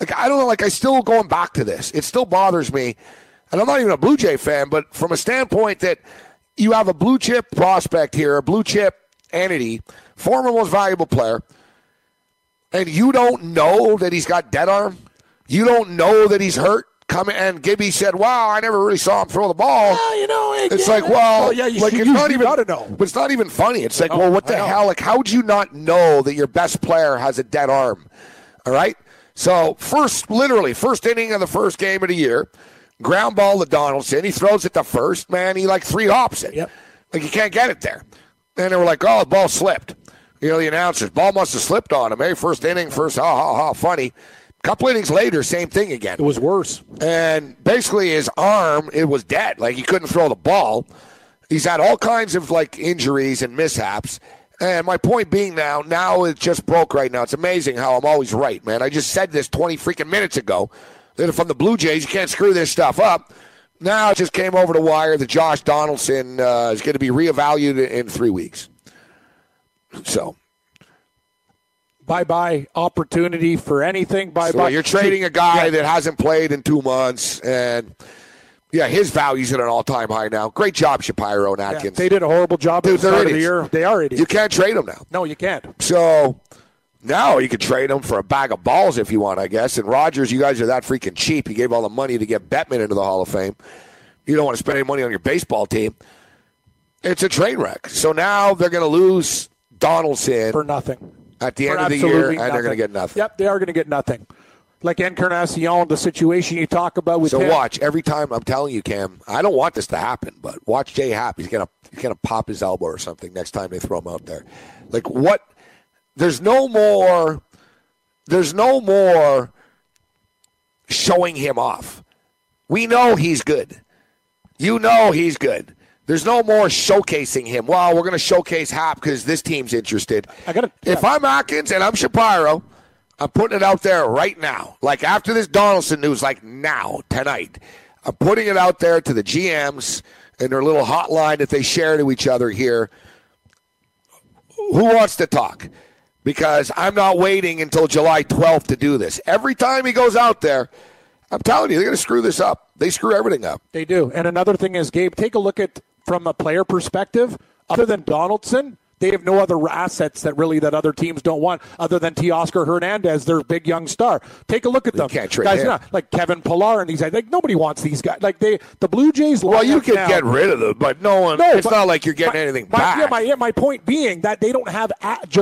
Speaker 2: Like, I don't know. Like, I still going back to this. It still bothers me. And I'm not even a Blue Jay fan, but from a standpoint that you have a blue chip prospect here, a blue chip entity, former most valuable player, and you don't know that he's got dead arm. You don't know that he's hurt. Come and Gibby said, "Wow, I never really saw him throw the ball."
Speaker 3: Well, you know, it-
Speaker 2: It's
Speaker 3: yeah,
Speaker 2: like, well,
Speaker 3: well, yeah, you,
Speaker 2: like
Speaker 3: you,
Speaker 2: it's
Speaker 3: you,
Speaker 2: not even.
Speaker 3: gotta know.
Speaker 2: But it's not even funny. It's like,
Speaker 3: know,
Speaker 2: well, what the hell? Like, how would you not know that your best player has a dead arm? All right. So first, literally, first inning of the first game of the year, ground ball to Donaldson. He throws it to first. Man, he like three hops it.
Speaker 3: Yep.
Speaker 2: Like you can't get it there. And they were like, oh, the ball slipped. You know, the announcers, ball must have slipped on him. Hey, first inning, first, ha ha ha, funny. Couple innings later, same thing again.
Speaker 3: It was worse.
Speaker 2: and basically his arm it was dead. Like he couldn't throw the ball. He's had all kinds of like injuries and mishaps. And my point being now now it just broke right now. It's amazing how i'm always right man. I just said this 20 freaking minutes ago that from the blue jays you can't screw this stuff up. Now it just came over the wire that josh donaldson uh, is going to be reevaluated in three weeks so
Speaker 3: Bye bye opportunity for anything. Bye
Speaker 2: So
Speaker 3: bye.
Speaker 2: you're trading a guy that hasn't played in two months, and yeah, his value's at an all-time high now. Great job, Shapiro and
Speaker 3: Yeah,
Speaker 2: Atkins.
Speaker 3: they did a horrible job
Speaker 2: Dude,
Speaker 3: at the
Speaker 2: they're
Speaker 3: of the
Speaker 2: idiots.
Speaker 3: year. They are idiots.
Speaker 2: you can't trade them now.
Speaker 3: no, you can't.
Speaker 2: So now you can trade him for a bag of balls if you want, I guess. And Rogers, you guys are that freaking cheap. You gave all the money to get Bettman into the Hall of Fame. You don't want to spend any money on your baseball team. It's a train wreck. So now they're going to lose Donaldson
Speaker 3: For nothing.
Speaker 2: at the
Speaker 3: For
Speaker 2: end of the year, and they're going to get nothing.
Speaker 3: Yep, they are going to get nothing. Like Encarnacion, the situation you talk about with
Speaker 2: So
Speaker 3: him.
Speaker 2: watch every time I'm telling you, Cam. I don't want this to happen, but watch Jay Happ. He's gonna he's gonna pop his elbow or something next time they throw him out there. Like what? There's no more. There's no more showing him off. We know he's good. You know he's good. There's no more showcasing him. Well, we're going to showcase Happ because this team's interested.
Speaker 3: I gotta-
Speaker 2: If. I'm Atkins and I'm Shapiro, I'm putting it out there right now. Like after this Donaldson news, like now, tonight. I'm putting it out there to the GMs and their little hotline that they share to each other here. Who wants to talk? Because I'm not waiting until July 12th to do this. Every time he goes out there, I'm telling you, they're going to screw this up. They screw everything up.
Speaker 3: They do. And another thing is, Gabe, take a look at from a player perspective. Other than Donaldson, they have no other assets that really that other teams don't want, other than Teoscar Hernandez, their big young star. Take a look at them,
Speaker 2: can't trade
Speaker 3: guys. Not, like Kevin Pillar and these guys. Like nobody wants these guys. Like they, the Blue Jays.
Speaker 2: Well, you can
Speaker 3: now-
Speaker 2: get rid of them, but no one.
Speaker 3: No,
Speaker 2: it's
Speaker 3: but
Speaker 2: not like you're getting
Speaker 3: my-
Speaker 2: anything
Speaker 3: my,
Speaker 2: back.
Speaker 3: Yeah, my, yeah, my point being that they don't have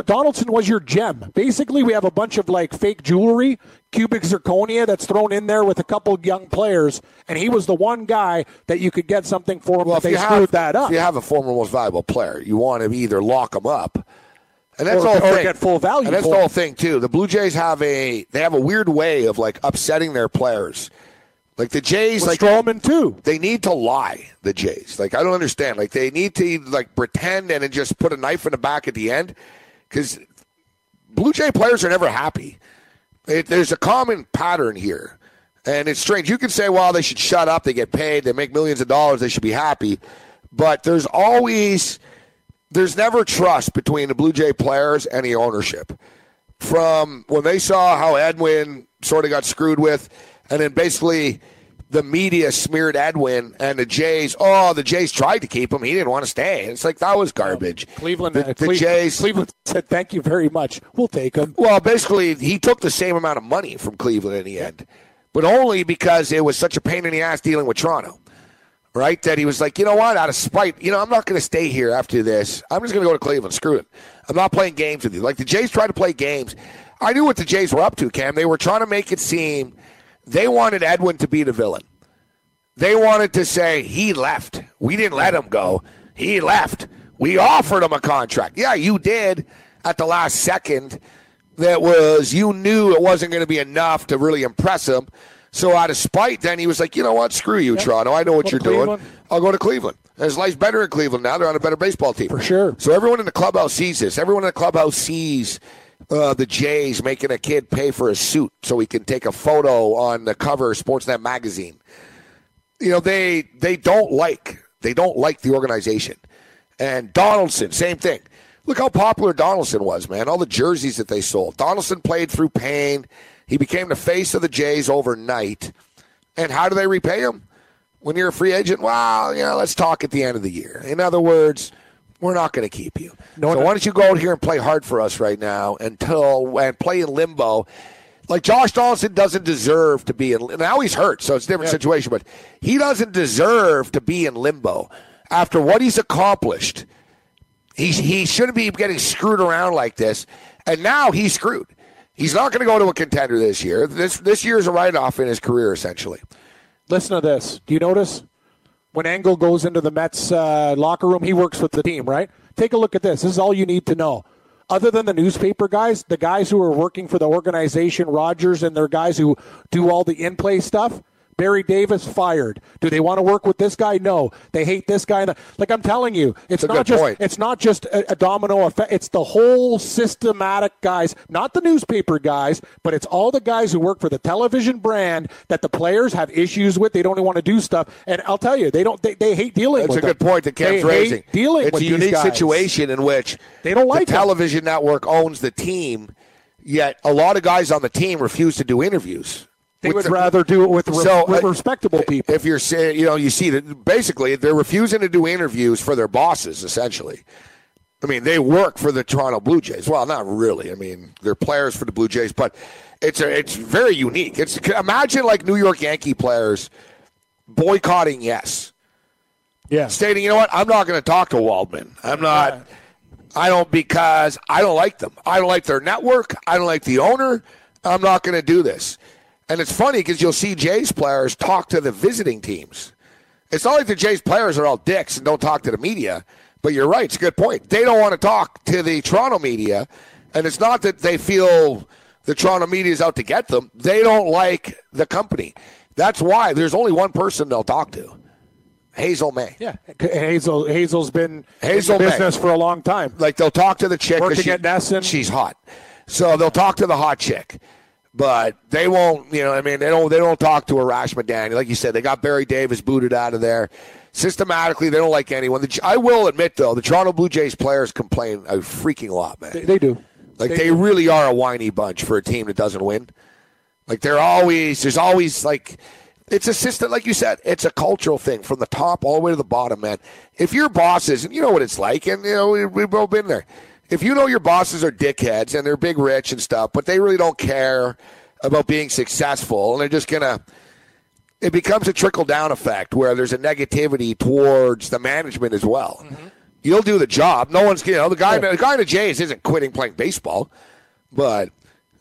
Speaker 3: Donaldson was your gem. Basically, we have a bunch of like fake jewelry, cubic zirconia that's thrown in there with a couple young players, and he was the one guy that you could get something for him.
Speaker 2: well, if
Speaker 3: they
Speaker 2: you
Speaker 3: screwed
Speaker 2: have
Speaker 3: that up.
Speaker 2: if you have a former most valuable player, you want to either lock him up, and that's
Speaker 3: Or-
Speaker 2: whole
Speaker 3: or
Speaker 2: thing.
Speaker 3: get full value
Speaker 2: And that's the whole thing too. The Blue Jays have a they have a weird way of like upsetting their players. Like the Jays,
Speaker 3: With
Speaker 2: like
Speaker 3: Stroman too.
Speaker 2: they need to lie. The Jays, like I don't understand. Like they need to like pretend and then just put a knife in the back at the end, because Blue Jay players are never happy. It, there's a common pattern here. And it's strange. You can say, well, they should shut up. They get paid. They make millions of dollars. They should be happy. But there's always, there's never trust between the Blue Jay players and the ownership. From when they saw how Edwin sort of got screwed with, and then basically the media smeared Edwin and the Jays. Oh, the Jays tried to keep him. He didn't want to stay. It's like that was garbage.
Speaker 3: Cleveland,
Speaker 2: the,
Speaker 3: uh,
Speaker 2: the
Speaker 3: Cleveland,
Speaker 2: Jays.
Speaker 3: Cleveland said, "Thank you very much. We'll take him."
Speaker 2: Well, basically, he took the same amount of money from Cleveland in the end, but only because it was such a pain in the ass dealing with Toronto. Right? That he was like, you know what? Out of spite, you know, I'm not going to stay here after this. I'm just going to go to Cleveland. Screw it. I'm not playing games with you. Like the Jays tried to play games. I knew what the Jays were up to, Cam. They were trying to make it seem they wanted Edwin to be the villain. They wanted to say he left. We didn't let him go. He left. We offered him a contract. Yeah, you did at the last second. That was you knew it wasn't going to be enough to really impress him. So out of spite, then he was like, you know what? Screw you, Toronto. I know what
Speaker 3: Well,
Speaker 2: you're
Speaker 3: Cleveland-
Speaker 2: doing. I'll go to Cleveland. And his life's better in Cleveland now. They're on a better baseball team.
Speaker 3: For sure.
Speaker 2: So everyone in the clubhouse sees this. Everyone in the clubhouse sees uh, the Jays making a kid pay for a suit so he can take a photo on the cover of Sportsnet magazine. You know, they they don't like they don't like the organization. And Donaldson, same thing. Look how popular Donaldson was, man. All the jerseys that they sold. Donaldson played through pain. He became the face of the Jays overnight. And how do they repay him? When you're a free agent, well, you know, let's talk at the end of the year. In other words, we're not going to keep you.
Speaker 3: No,
Speaker 2: so why don't you go out here and play hard for us right now until and play in limbo? Like Josh Donaldson doesn't deserve to be in. Now he's hurt, so it's a different situation. But he doesn't deserve to be in limbo after what he's accomplished. He he shouldn't be getting screwed around like this, and now he's screwed. He's not going to go to a contender this year. This this year is a write off in his career, essentially.
Speaker 3: Listen to this. Do you notice when Engel goes into the Mets uh, locker room? He works with the team, right? Take a look at this. This is all you need to know. Other than the newspaper guys, the guys who are working for the organization, Rogers, and their guys who do all the in play stuff, Barry Davis fired. Do they want to work with this guy? No. They hate this guy. Like I'm telling you, it's not just
Speaker 2: point.
Speaker 3: it's not just a, a domino effect. It's the whole systematic guys, not the newspaper guys, but it's all the guys who work for the television brand that the players have issues with. They don't want to do stuff, and I'll tell you, they don't. They, they hate dealing
Speaker 2: That's a
Speaker 3: with
Speaker 2: good point that
Speaker 3: hate
Speaker 2: raising.
Speaker 3: dealing
Speaker 2: it's
Speaker 3: with
Speaker 2: a unique
Speaker 3: guys.
Speaker 2: situation in which
Speaker 3: They don't like
Speaker 2: the
Speaker 3: him.
Speaker 2: television network owns the team, yet a lot of guys on the team refuse to do interviews.
Speaker 3: They would rather do it with, re-
Speaker 2: So,
Speaker 3: with
Speaker 2: uh,
Speaker 3: respectable people.
Speaker 2: If you're saying, you know, you see that basically they're refusing to do interviews for their bosses, essentially. I mean, they work for the Toronto Blue Jays. Well, not really. I mean, they're players for the Blue Jays, but it's a, it's very unique. It's imagine like New York Yankee players boycotting yes,
Speaker 3: yeah,
Speaker 2: stating, you know what, I'm not going to talk to Waldman. I'm not. I don't because I don't like them. I don't like their network. I don't like the owner. I'm not going to do this. And it's funny because you'll see Jays players talk to the visiting teams. It's not like the Jays players are all dicks and don't talk to the media. But you're right. It's a good point. They don't want to talk to the Toronto media. And it's not that they feel the Toronto media is out to get them. They don't like the company. That's why there's only one person they'll talk to Hazel Mae.
Speaker 3: yeah. Hazel Hazel's been
Speaker 2: Hazel
Speaker 3: in the
Speaker 2: Mae.
Speaker 3: business for a long time.
Speaker 2: like they'll talk to the chick.
Speaker 3: Working
Speaker 2: she-
Speaker 3: at Nesson.
Speaker 2: She's hot, so they'll talk to the hot chick, but they won't. You know, I mean, they don't. They don't talk to Arash Madani. Like you said, they got Barry Davis booted out of there. Systematically, they don't like anyone. The, I will admit, though, the Toronto Blue Jays players complain a freaking lot, man.
Speaker 3: They, they do.
Speaker 2: like they, really are a whiny bunch for a team that doesn't win. Like they're always there's always like it's a system like you said, it's a cultural thing from the top all the way to the bottom, man. If your bosses and you know what it's like, and you know, we, we've all been there. If you know your bosses are dickheads and they're big rich and stuff, but they really don't care about being successful and they're just gonna it becomes a trickle down effect where there's a negativity towards the management as well. Mm-hmm. You'll do the job. No one's you know the guy the guy in the Jays isn't quitting playing baseball, but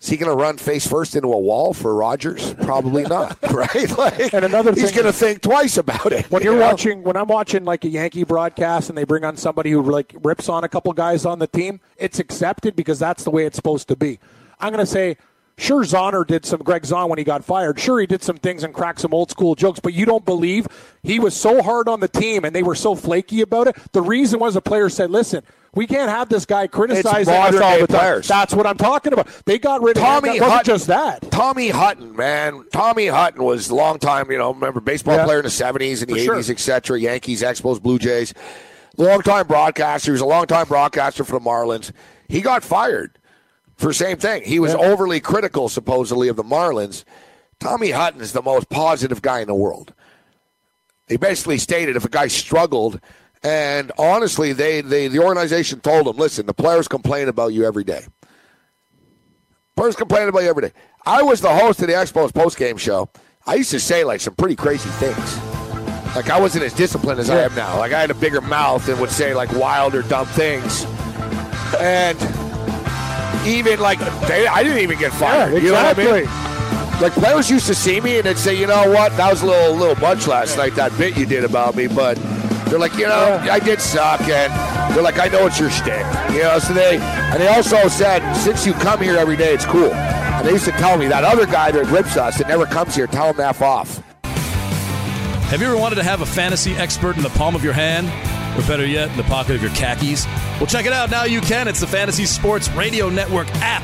Speaker 2: is he going to run face first into a wall for Rogers? Probably not, right? Like,
Speaker 3: And another
Speaker 2: he's going to think twice about it.
Speaker 3: when
Speaker 2: you
Speaker 3: you're
Speaker 2: know?
Speaker 3: watching when i'm watching like a yankee broadcast and they bring on somebody who like rips on a couple guys on the team it's accepted because that's the way it's supposed to be i'm going to say sure Zahner did some Gregg Zaun when he got fired sure he did some things and cracked some old school jokes but you don't believe he was so hard on the team and they were so flaky about it the reason was the player said listen We can't have this guy criticizing us all the time.
Speaker 2: players.
Speaker 3: That's what I'm talking about. They got rid of
Speaker 2: Tommy
Speaker 3: wasn't
Speaker 2: Hutton.
Speaker 3: just that.
Speaker 2: Tommy Hutton, man. Tommy Hutton was a long time, you know, remember baseball
Speaker 3: Yeah.
Speaker 2: player in the 70s and the
Speaker 3: For sure.
Speaker 2: 80s, etc. Yankees, Expos, Blue Jays. Long time broadcaster. He was a long time broadcaster for the Marlins. He got fired for same thing. He was
Speaker 3: Yeah.
Speaker 2: overly critical, supposedly, of the Marlins. Tommy Hutton is the most positive guy in the world. He basically stated if a guy struggled, and honestly, they, they the organization told him, listen, the players complain about you every day. Players complain about you every day. I was the host of the Expos postgame show. I used to say like some pretty crazy things. Like I wasn't as disciplined as I am now. Like I had a bigger mouth and would say like wild or dumb things. And even like they, I didn't even get fired. You know what I mean? Like players used to see me and they'd say, you know what, that was a little little much last night, that bit you did about me, but they're like, you know, I did suck and they're like, I know it's your shtick. You know, so they and they also said, since you come here every day, it's cool. And they used to tell me that other guy that rips us that never comes here, tell him to F off.
Speaker 5: Have you ever wanted to have a fantasy expert in the palm of your hand? Or better yet, in the pocket of your khakis? Well, check it out. Now you can. It's the Fantasy Sports Radio Network app.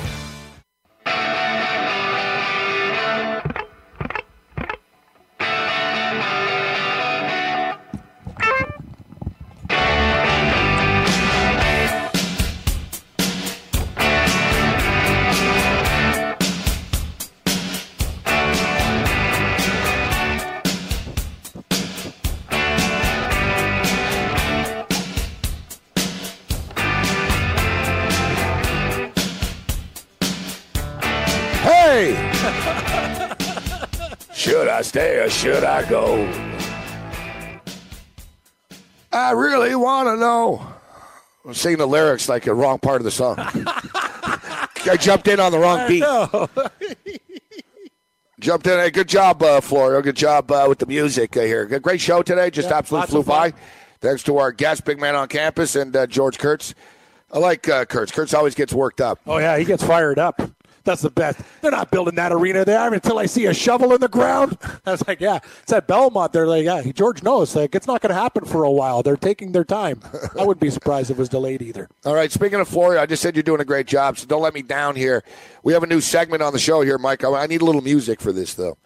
Speaker 2: Should I go? I really want to know. I'm singing the lyrics like a wrong part of the song. I jumped in on the wrong beat. Jumped in. Hey, good job, uh, Florio. Good job uh, with the music uh, here. Good- Great show today. Just
Speaker 3: Yeah,
Speaker 2: absolutely flew by. Thanks to our guest, big man on campus, and uh, George Kurtz. I like uh, Kurtz. Kurtz always gets worked up.
Speaker 3: Oh yeah, he gets fired up. That's the best. They're not building that arena there until I see a shovel in the ground. I was like, yeah, it's at Belmont. They're like, yeah, George knows. Like, it's not going to happen for a while. They're taking their time. I wouldn't be surprised if it was delayed either.
Speaker 2: All right. Speaking of Florio, I just said you're doing a great job, so don't let me down here. We have a new segment on the show here, Mike. I I need a little music for this, though.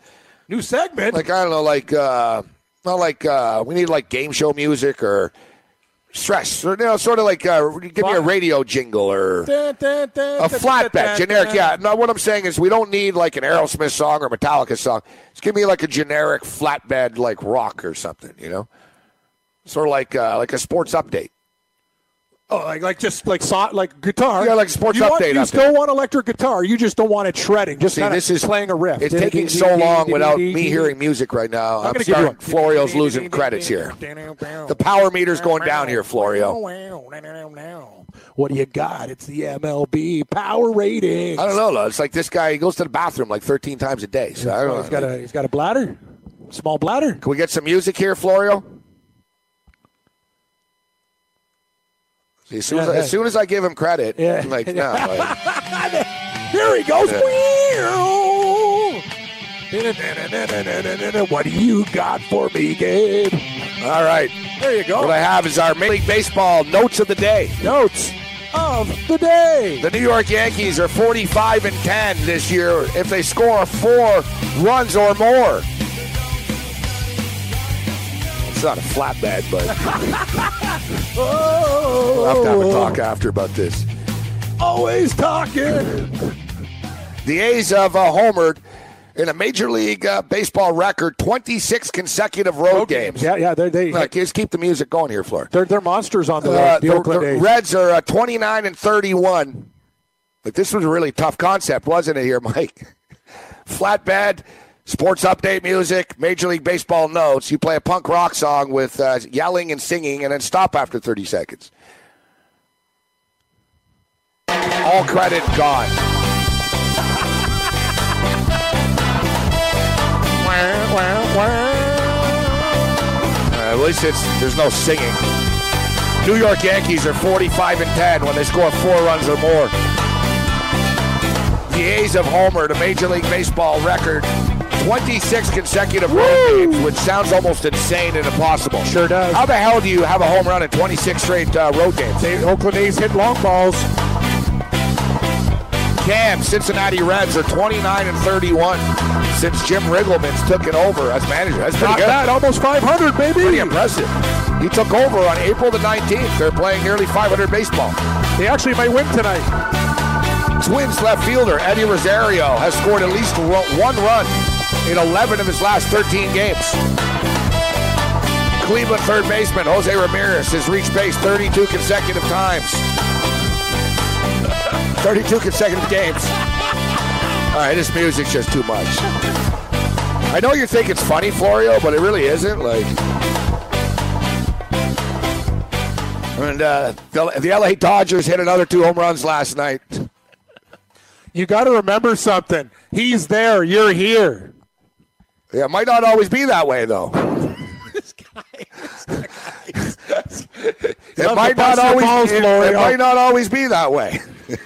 Speaker 3: New segment.
Speaker 2: Like I don't know, like uh, not like uh, we need like game show music or stress, or you know, sort of like uh, give me a radio jingle or
Speaker 3: a
Speaker 2: flatbed, generic. Yeah. No, what I'm saying is we don't need like an Aerosmith song or Metallica song. Just give me like a generic flatbed, like rock or something. You know, sort of like uh, like a sports update.
Speaker 3: Oh, like like just like so, like guitar.
Speaker 2: Yeah, like sports
Speaker 3: you want-
Speaker 2: update
Speaker 3: you
Speaker 2: update.
Speaker 3: still want electric guitar. You just don't want it shredding. Just
Speaker 2: See, this is
Speaker 3: playing a riff.
Speaker 2: It's taking so long without me hearing music right now. I'm,
Speaker 3: you
Speaker 2: starting. Florio's losing credits here. The power meter's going down here, Florio.
Speaker 3: What do you got? It's the MLB power rating.
Speaker 2: I don't know. though. It's like this guy. He goes to the bathroom like 13 times a day. So I don't know.
Speaker 3: He's got a he's got a bladder, small bladder.
Speaker 2: Can we get some music here, Florio? As, soon as,
Speaker 3: Yeah,
Speaker 2: as soon as I give him credit,
Speaker 3: Yeah.
Speaker 2: I'm like, no. like,
Speaker 3: Here he goes. What do you got for me, Gabe?
Speaker 2: all right.
Speaker 3: There you go.
Speaker 2: What I have is our Major League Baseball notes of the day.
Speaker 3: Notes of the day.
Speaker 2: The New York Yankees are 45 and 10 this year if they score four runs or more. Not a flatbed, but we'll have to have a talk after about this.
Speaker 3: Always talking.
Speaker 2: The A's have uh, homered in a Major League uh, Baseball record 26 consecutive road, games.
Speaker 3: Yeah, yeah. They
Speaker 2: just keep the music going here, Floor.
Speaker 3: they're they're monsters on the road.
Speaker 2: Uh,
Speaker 3: the,
Speaker 2: the,
Speaker 3: Oakland
Speaker 2: the. Reds are uh, 29 and 31. Like this was a really tough concept, wasn't it? Here, Mike. Flatbed, sports update music, Major League Baseball notes. You play a punk rock song with uh, yelling and singing, and then stop after 30 seconds. All credit gone. at least it's there's no singing. New York Yankees are 45 and 10 when they score four runs or more. The A's have homered a Major League Baseball record 26 consecutive road games, which sounds almost insane and impossible.
Speaker 3: Sure does.
Speaker 2: How the hell do you have a home run in 26 straight uh, road games?
Speaker 3: They, Oakland A's hit long balls.
Speaker 2: Cam, Cincinnati Reds are 29 and 31 since Jim Riggleman's took it over as manager. That's pretty
Speaker 3: Not
Speaker 2: good.
Speaker 3: bad. Almost 500, baby.
Speaker 2: Pretty impressive. He took over on April the 19th. They're playing nearly 500 baseball.
Speaker 3: They actually might win tonight.
Speaker 2: Twins left fielder Eddie Rosario has scored at least one run in 11 of his last 13 games. Cleveland third baseman Jose Ramirez has reached base 32 consecutive times. 32 consecutive games. All right, this music's just too much. I know you think it's funny, Florio, but it really isn't. Like, and uh, the, the LA Dodgers hit another two home runs last night.
Speaker 3: You got to remember something. He's there. You're here.
Speaker 2: Yeah, it might not always be that way, though. it
Speaker 3: Love
Speaker 2: might
Speaker 3: to
Speaker 2: not
Speaker 3: bust your
Speaker 2: always.
Speaker 3: balls,
Speaker 2: it, it might not always be that way.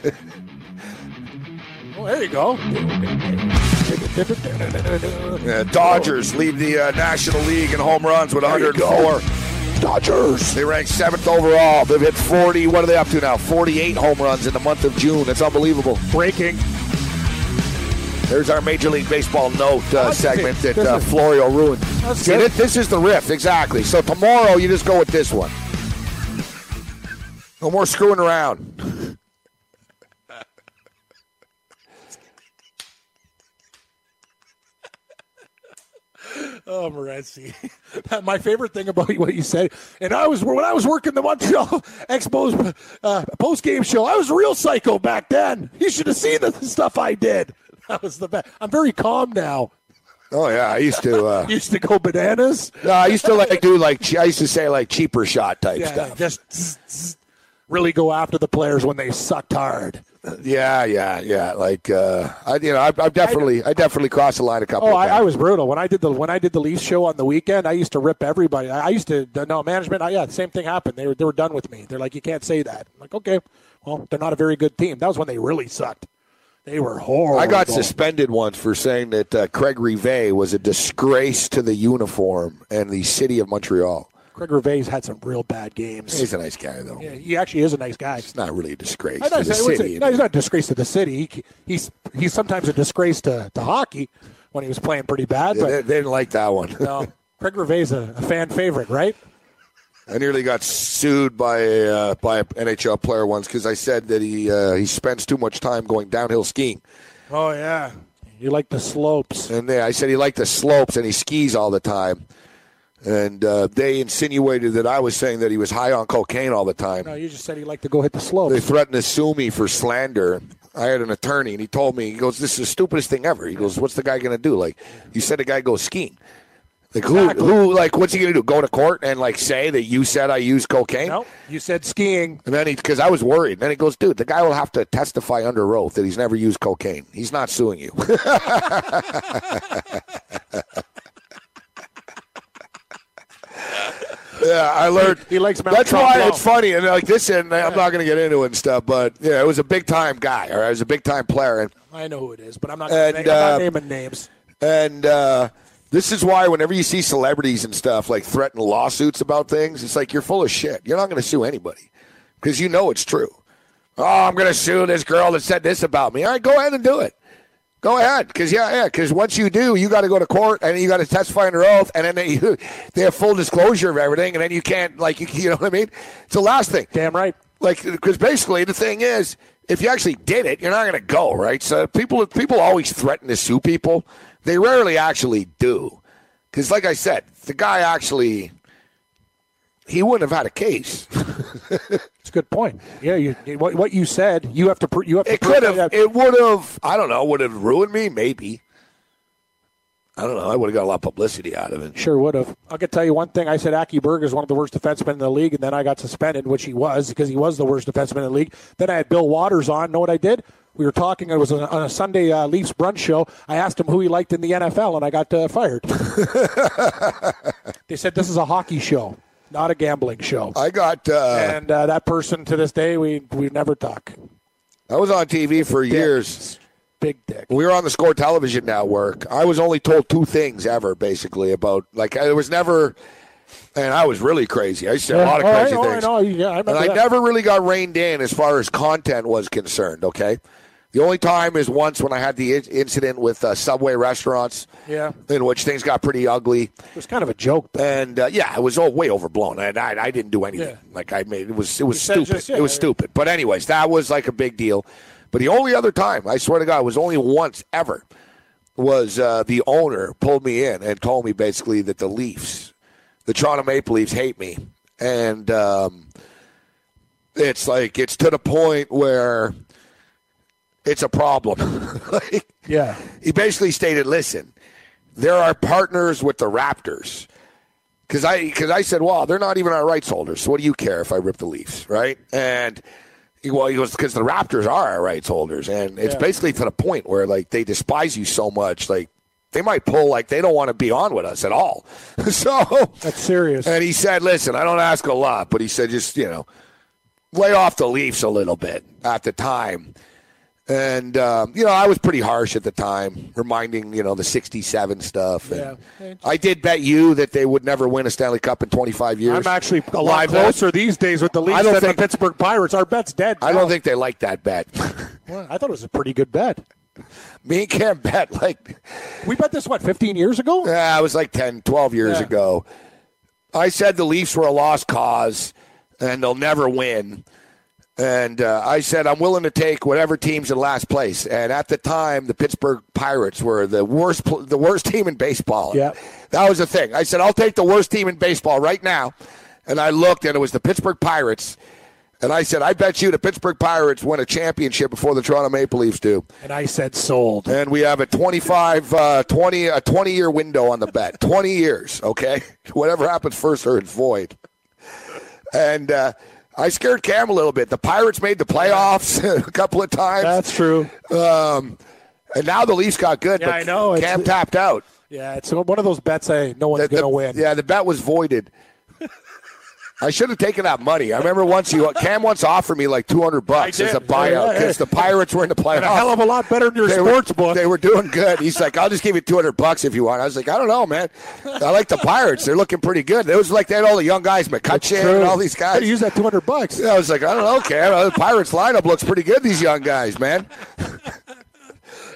Speaker 3: Oh, there you go.
Speaker 2: Yeah, Dodgers lead the uh, National League in home runs with 104. Dodgers. They rank seventh overall. They've hit 40. What are they up to now? 48 home runs in the month of June. That's unbelievable.
Speaker 3: Breaking.
Speaker 2: There's our Major League Baseball note uh, segment that uh, Florio ruined. See, this, this is the riff, exactly. So tomorrow you just go with this one. No more screwing around.
Speaker 3: Oh, Morency. My favorite thing about what you said, and I was when I was working the Montreal Expos uh, post game show. I was a real psycho back then. You should have seen the stuff I did. That was the best. I'm very calm now.
Speaker 2: Oh yeah, I used to. Uh,
Speaker 3: Used to go bananas.
Speaker 2: no, I used to like do like I used to say like cheaper shot type
Speaker 3: Yeah,
Speaker 2: stuff.
Speaker 3: just zzz, zzz, really go after the players when they sucked hard.
Speaker 2: Yeah, yeah, yeah. Like uh, I, you know, I, I definitely, I definitely crossed the line a couple.
Speaker 3: Oh, I, I was brutal when I did the when I did the Leafs show on the weekend. I used to rip everybody. I, I used to no management. I, yeah, the same thing happened. They were they were done with me. They're like, you can't say that. I'm like, okay, well, they're not a very good team. That was when they really sucked. They were horrible.
Speaker 2: I got suspended once for saying that uh, Craig Rivet was a disgrace to the uniform and the city of Montreal.
Speaker 3: Craig Gervais had some real bad games.
Speaker 2: He's a nice guy, though.
Speaker 3: Yeah, he actually is a nice guy.
Speaker 2: He's not really a disgrace to the city.
Speaker 3: no, he's not a disgrace to the city. He, he's he's sometimes a disgrace to, to hockey when he was playing pretty bad.
Speaker 2: Yeah,
Speaker 3: But
Speaker 2: they, they didn't like that one.
Speaker 3: no, Craig is a, a fan favorite, right?
Speaker 2: I nearly got sued by a, uh, by an NHL player once because I said that he uh, he spends too much time going downhill skiing.
Speaker 3: Oh yeah, you like the slopes.
Speaker 2: And they, I said he liked the slopes and he skis all the time. And uh, they insinuated that I was saying that he was high on cocaine all the time.
Speaker 3: No, you just said he liked to go hit the slopes.
Speaker 2: They threatened to sue me for slander. I had an attorney, and he told me, he goes, "This is the stupidest thing ever." He goes, "What's the guy going to do? Like, you said a guy goes skiing. Like, who,
Speaker 3: Exactly.
Speaker 2: who, like, what's he going to do? Go to court and like say that you said I used cocaine?"
Speaker 3: No, you said skiing.
Speaker 2: And then he, because I was worried. Then he goes, "Dude, the guy will have to testify under oath that he's never used cocaine. He's not suing you." yeah, I learned.
Speaker 3: He likes Mount
Speaker 2: That's why
Speaker 3: Trump
Speaker 2: it's funny, and like this, and I'm not going to get into it and stuff, but yeah, it was a big time guy, or it was a big time player, and
Speaker 3: I know who it is, but I'm not,
Speaker 2: And,
Speaker 3: gonna name, I'm not
Speaker 2: uh,
Speaker 3: naming names.
Speaker 2: and uh, this is why whenever you see celebrities and stuff like threaten lawsuits about things, it's like you're full of shit. You're not going to sue anybody because you know it's true. Oh, I'm going to sue this girl that said this about me. All right, go ahead and do it. Go ahead, because yeah, yeah, because once you do, you got to go to court and you got to testify under oath, and then they, they have full disclosure of everything, and then you can't like you, you know what I mean. It's the last thing.
Speaker 3: Damn right.
Speaker 2: Like, because basically the thing is, if you actually did it, you're not going to go right. So people, people always threaten to sue people. They rarely actually do, because like I said, the guy actually he wouldn't have had a case.
Speaker 3: It's a good point. Yeah, you, what, what you said, you have to. Pr- you have to.
Speaker 2: It could have. It would have. I don't know. Would have ruined me? Maybe. I don't know. I would have got a lot of publicity out of it.
Speaker 3: Sure would have. I could tell you one thing. I said Aki Berg is one of the worst defensemen in the league, and then I got suspended, which he was because he was the worst defenseman in the league. Then I had Bill Watters on. Know what I did? We were talking. It was on a, on a Sunday uh, Leafs brunch show. I asked him who he liked in the NFL, and I got uh, fired. they said this is a hockey show, not a gambling show.
Speaker 2: I got. Uh,
Speaker 3: and uh, that person to this day, we we never talk.
Speaker 2: I was on TV for years.
Speaker 3: Big dick.
Speaker 2: We were on the Score Television Network. I was only told two things ever, basically about like I was never, and I was really crazy. I said a lot of
Speaker 3: Oh, I
Speaker 2: crazy
Speaker 3: know, I
Speaker 2: things.
Speaker 3: know. Yeah, I
Speaker 2: and I
Speaker 3: that.
Speaker 2: never really got reined in as far as content was concerned. Okay, the only time is once when I had the incident with uh, Subway restaurants,
Speaker 3: Yeah.
Speaker 2: in which things got pretty ugly,
Speaker 3: It was kind of a joke. Though.
Speaker 2: and uh, yeah, it was all way overblown. And I, I didn't do anything.
Speaker 3: Yeah.
Speaker 2: Like I made it was it was
Speaker 3: You
Speaker 2: stupid.
Speaker 3: just- yeah,
Speaker 2: it was
Speaker 3: yeah.
Speaker 2: stupid. But anyways, that was like a big deal. But the only other time, I swear to God, it was only once ever, was uh, the owner pulled me in and told me basically that the Leafs, the Toronto Maple Leafs, hate me, and um, it's like it's to the point where it's a problem. like,
Speaker 3: Yeah.
Speaker 2: he basically stated, "Listen, there are partners with the Raptors." Because I, because I said, "Well, they're not even our rights holders. So what do you care if I rip the Leafs, right?" And he, well, he goes, "Because the Raptors are our rights holders, and it's
Speaker 3: Yeah.
Speaker 2: basically to the point where like they despise you so much, like they might pull like they don't want to be on with us at all." so
Speaker 3: That's serious.
Speaker 2: and he said, "Listen, I don't ask a lot, but he said just you know, lay off the Leafs a little bit at the time." And um, you know, I was pretty harsh at the time, reminding you know the '67 stuff. And
Speaker 3: Yeah.
Speaker 2: I did bet you that they would never win a Stanley Cup in 25 years.
Speaker 3: I'm actually a lot closer these days with the Leafs than
Speaker 2: think-
Speaker 3: the Pittsburgh Pirates. Our bet's dead.
Speaker 2: I don't think they like that bet.
Speaker 3: Well, I thought it was a pretty good bet.
Speaker 2: Me and Cam bet like
Speaker 3: We bet this what 15 years ago.
Speaker 2: Yeah, it was like 10, 12 years
Speaker 3: Yeah.
Speaker 2: ago. I said the Leafs were a lost cause and they'll never win. And uh, I said I'm willing to take whatever team's in last place. And at the time, the Pittsburgh Pirates were the worst, the worst team in baseball.
Speaker 3: Yeah.
Speaker 2: that was the thing. I said I'll take the worst team in baseball right now. And I looked, and it was the Pittsburgh Pirates. And I said, I bet you the Pittsburgh Pirates win a championship before the Toronto Maple Leafs do.
Speaker 3: And I said sold.
Speaker 2: And we have a 25, uh, 20, a 20 year window on the bet. 20 years, okay? Whatever happens first or it's void. And uh, I scared Cam a little bit. The Pirates made the playoffs a couple of times.
Speaker 3: That's true.
Speaker 2: Um, and now the Leafs got good.
Speaker 3: Yeah,
Speaker 2: but
Speaker 3: I know. It's-
Speaker 2: Cam tapped out.
Speaker 3: Yeah, it's one of those bets. I no one's going to win.
Speaker 2: Yeah, the bet was voided. I should have taken that money. I remember once you Cam once offered me like two hundred bucks as a buyout
Speaker 3: Yeah, yeah.
Speaker 2: because the Pirates were in the playoffs.
Speaker 3: And a hell of a lot better than your
Speaker 2: they
Speaker 3: sports
Speaker 2: were,
Speaker 3: book.
Speaker 2: They were doing good. He's like, I'll just give you 200 bucks if you want. I was like, I don't know, man. I like the Pirates. They're looking pretty good. It was like they had all the young guys, McCutcheon and all these guys.
Speaker 3: use that 200 bucks.
Speaker 2: I was like, I don't know, Cam. The Pirates lineup looks pretty good, these young guys, man.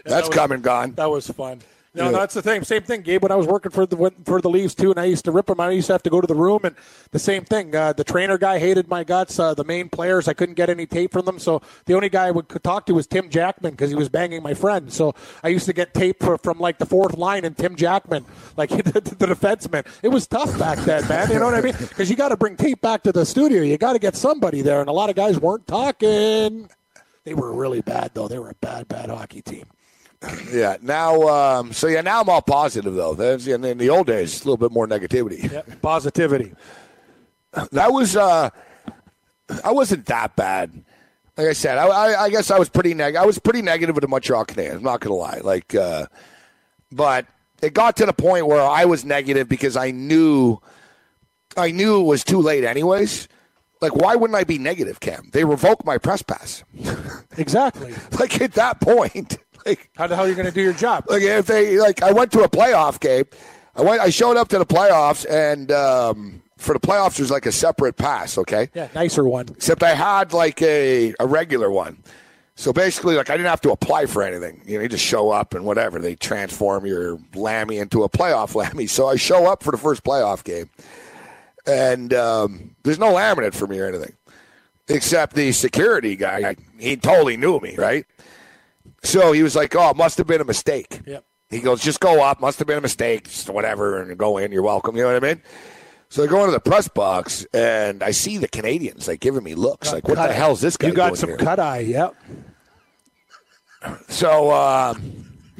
Speaker 2: That's
Speaker 3: was-
Speaker 2: come and gone.
Speaker 3: That was fun. No,
Speaker 2: Yeah.
Speaker 3: that's the thing. Same thing, Gabe. When I was working for the for the Leafs too, and I used to rip them, I used to have to go to the room, and the same thing. Uh, the trainer guy hated my guts. Uh, the main players, I couldn't get any tape from them. So the only guy I would could talk to was Tim Jackman because he was banging my friend. So I used to get tape for, from like the fourth line and Tim Jackman, like the, the defenseman. It was tough back then, man. You know what I mean? Because you got to bring tape back to the studio. You got to get somebody there, and a lot of guys weren't talking. They were really bad, though. They were a bad, bad hockey team.
Speaker 2: Yeah. Now, um, so yeah, now I'm all positive though. There's, in, in the old days, a little bit more negativity.
Speaker 3: Yep. Positivity.
Speaker 2: That was, uh, I wasn't that bad. Like I said, I, I, I guess I was pretty neg. I was pretty negative with the Montreal Canadiens. I'm not gonna lie. Like, uh, but it got to the point where I was negative because I knew, I knew it was too late anyways. Like, why wouldn't I be negative, Cam? They revoked my press pass.
Speaker 3: Exactly.
Speaker 2: like at that point, like
Speaker 3: How the hell are you going to do your job?
Speaker 2: like if they like I went to a playoff game. I went I showed up to the playoffs and um, for the playoffs there's like a separate pass, okay?
Speaker 3: Yeah, nicer one.
Speaker 2: Except I had like a, a regular one. So basically like I didn't have to apply for anything. You know, you just show up and whatever. They transform your Lammy into a playoff Lammy. So I show up for the first playoff game. And um, there's no laminate for me or anything. Except the security guy, he totally knew me, right? So he was like, "Oh, it must have been a mistake."
Speaker 3: Yep.
Speaker 2: He goes, "Just go up. Must have been a mistake. Just whatever, and go in. You're welcome." You know what I mean? So I go into the press box, and I see the Canadiens like giving me looks, like, "What the hell is this guy
Speaker 3: You got some
Speaker 2: here?"
Speaker 3: cut eye. Yep.
Speaker 2: So um,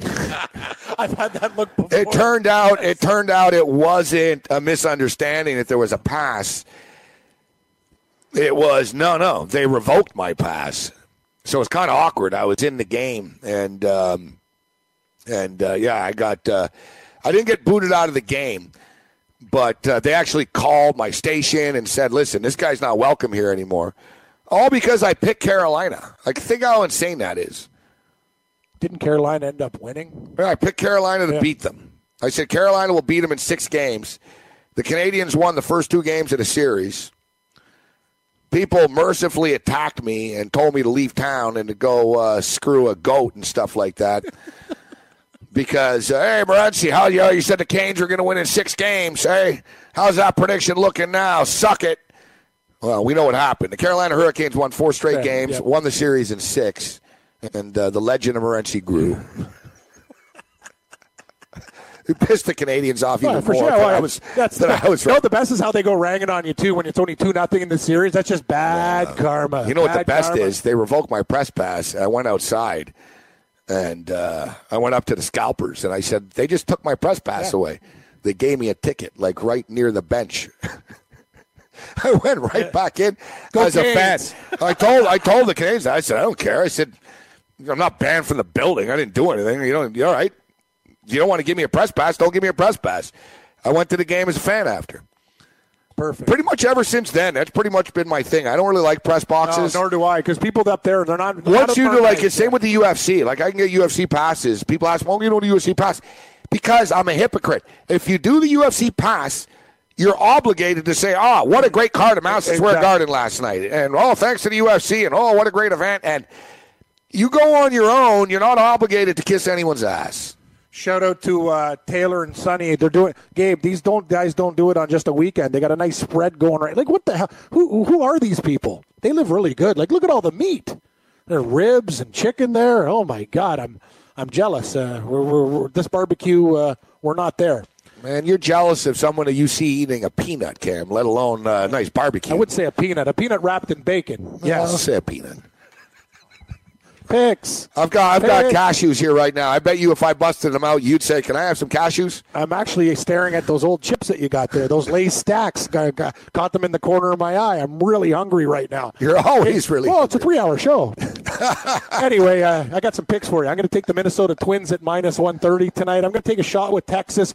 Speaker 3: I've had that look before.
Speaker 2: it turned out, it turned out, it wasn't a misunderstanding that there was a pass. It was no, no. They revoked my pass, so it's kind of awkward. I was in the game, and um, and uh, yeah, I got uh, I didn't get booted out of the game, but uh, they actually called my station and said, "Listen, this guy's not welcome here anymore." All because I picked Carolina. Like, think how insane that is.
Speaker 3: Didn't Carolina end up winning?
Speaker 2: I picked Carolina to
Speaker 3: Yeah.
Speaker 2: beat them. I said Carolina will beat them in six games. The Canadiens won the first two games of the series. People mercifully attacked me and told me to leave town and to go uh, screw a goat and stuff like that. because uh, hey, Morency, how you? You said the Canes were going to win in six games. Hey, how's that prediction looking now? Suck it. Well, we know what happened. The Carolina Hurricanes won four straight
Speaker 3: Yeah,
Speaker 2: games,
Speaker 3: yeah.
Speaker 2: won the series in six, and uh, the legend of Morency grew. It pissed the Canadiens off even
Speaker 3: Well, for
Speaker 2: more.
Speaker 3: sure. Well,
Speaker 2: I was,
Speaker 3: that's
Speaker 2: that I was
Speaker 3: you know, the best is how they go ragging on you too when it's only two nothing in the series. That's just bad karma.
Speaker 2: You know what the best
Speaker 3: karma.
Speaker 2: is? They revoked my press pass. I went outside, and uh, I went up to the scalpers, and I said, "They just took my press pass away. They gave me a ticket, like right near the bench." I went right back in
Speaker 3: Go
Speaker 2: as a fan. I told I told the Canadiens. I said, "I don't care." I said, "I'm not banned from the building. I didn't do anything. You don't. You're all right. You don't want to give me a press pass? Don't give me a press pass." I went to the game as a fan after.
Speaker 3: Perfect.
Speaker 2: Pretty much ever since then, that's pretty much been my thing. I don't really like press
Speaker 3: No,
Speaker 2: boxes.
Speaker 3: nor do I, because people up there, they're not.
Speaker 2: Once you do like it's same with the UFC. Like I can get UFC passes. People ask, "Well, you know the UFC pass?" Because I'm a hypocrite. If you do the UFC pass, you're obligated to say, "Oh, what a great card at Madison Square
Speaker 3: Exactly.
Speaker 2: Garden last night," and "Oh, thanks to the UFC," and "Oh, what a great event." And you go on your own. You're not obligated to kiss anyone's ass.
Speaker 3: Shout out to uh, Taylor and Sonny. They're doing Gabe. These don't guys don't do it on just a weekend. They got a nice spread going right. Like what the hell? Who who are these people? They live really good. Like look at all the meat. There are ribs and chicken there. Oh my god, I'm I'm jealous. Uh, we're, we're, we're this barbecue. Uh, we're not there.
Speaker 2: Man, you're jealous of someone that you see eating a peanut, Cam, let alone uh, a nice barbecue.
Speaker 3: I would say a peanut, a peanut wrapped in bacon. Yes,
Speaker 2: say a peanut.
Speaker 3: Picks.
Speaker 2: I've got I've got cashews here right now. I bet you if I busted them out, you'd say, "Can I have some cashews?"
Speaker 3: I'm actually staring at those old chips that you got there. Those Lay's stacks. Got, got, caught them in the corner of my eye. I'm really hungry right now.
Speaker 2: You're always really.
Speaker 3: Well, it's a three-hour show. anyway, uh, I got some picks for you. I'm going to take the Minnesota Twins at minus 130 tonight. I'm going to take a shot with Texas.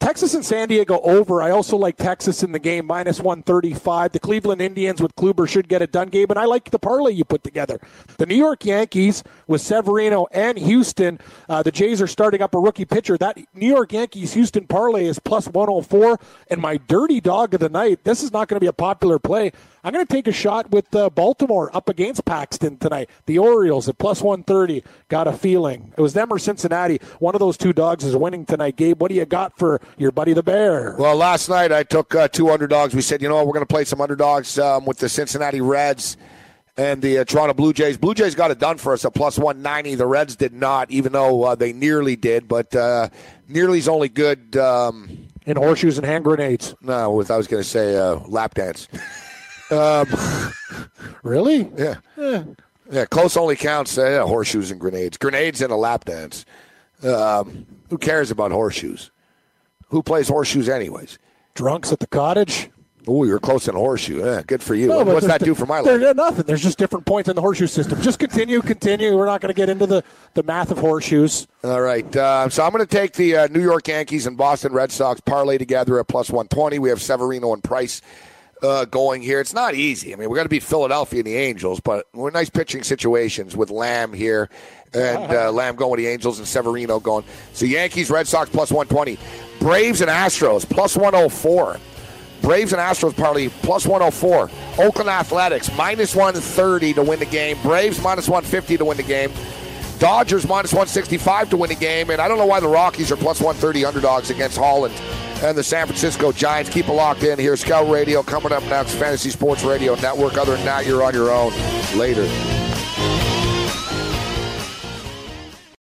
Speaker 3: Texas and San Diego over. I also like Texas in the game minus 135. The Cleveland Indians with Kluber should get it done, Gabe. And I like the parlay you put together. The New York Yankees with Severino and Houston. Uh, the Jays are starting up a rookie pitcher. That New York Yankees Houston parlay is plus 104. And my dirty dog of the night. This is not going to be a popular play. I'm going to take a shot with uh, Baltimore up against Paxton tonight. The Orioles at plus 130. Got a feeling. It was them or Cincinnati. One of those two dogs is winning tonight. Gabe, what do you got for your buddy the Bear?
Speaker 2: Well, last night I took uh, two underdogs. We said, you know what, we're going to play some underdogs um, with the Cincinnati Reds and the uh, Toronto Blue Jays. Blue Jays got it done for us at plus 190. The Reds did not, even though uh, they nearly did. But uh, nearly's only good. Um,
Speaker 3: In horseshoes and hand grenades.
Speaker 2: no, with I was going to say uh, lap dance.
Speaker 3: Really?
Speaker 2: Yeah. Yeah, close only counts uh, yeah, horseshoes and grenades. Grenades and a lap dance. Um, who cares about horseshoes? Who plays horseshoes anyways?
Speaker 3: Drunks at the cottage?
Speaker 2: Oh, you're close in a horseshoe. Yeah, good for you.
Speaker 3: No,
Speaker 2: What's that do for my life?
Speaker 3: nothing. There's just different points in the horseshoe system. Just continue, continue. We're not going to get into the, the math of horseshoes.
Speaker 2: All right. Uh, so I'm going to take the uh, New York Yankees and Boston Red Sox parlay together at plus 120. We have Severino and Price uh, going here. It's not easy. I mean, we're going to beat Philadelphia and the Angels, but we're nice pitching situations with Lamb here and uh, Lamb going with the Angels and Severino going. So Yankees, Red Sox plus 120. Braves and Astros plus 104. Braves and Astros parlay plus 104. Oakland Athletics minus 130 to win the game. Braves minus 150 to win the game. Dodgers minus 165 to win the game. And I don't know why the Rockies are plus 130 underdogs against Holland and the San Francisco Giants. Keep it locked in here. Scout Radio coming up next. Fantasy Sports Radio Network. Other than that, you're on your own. Later.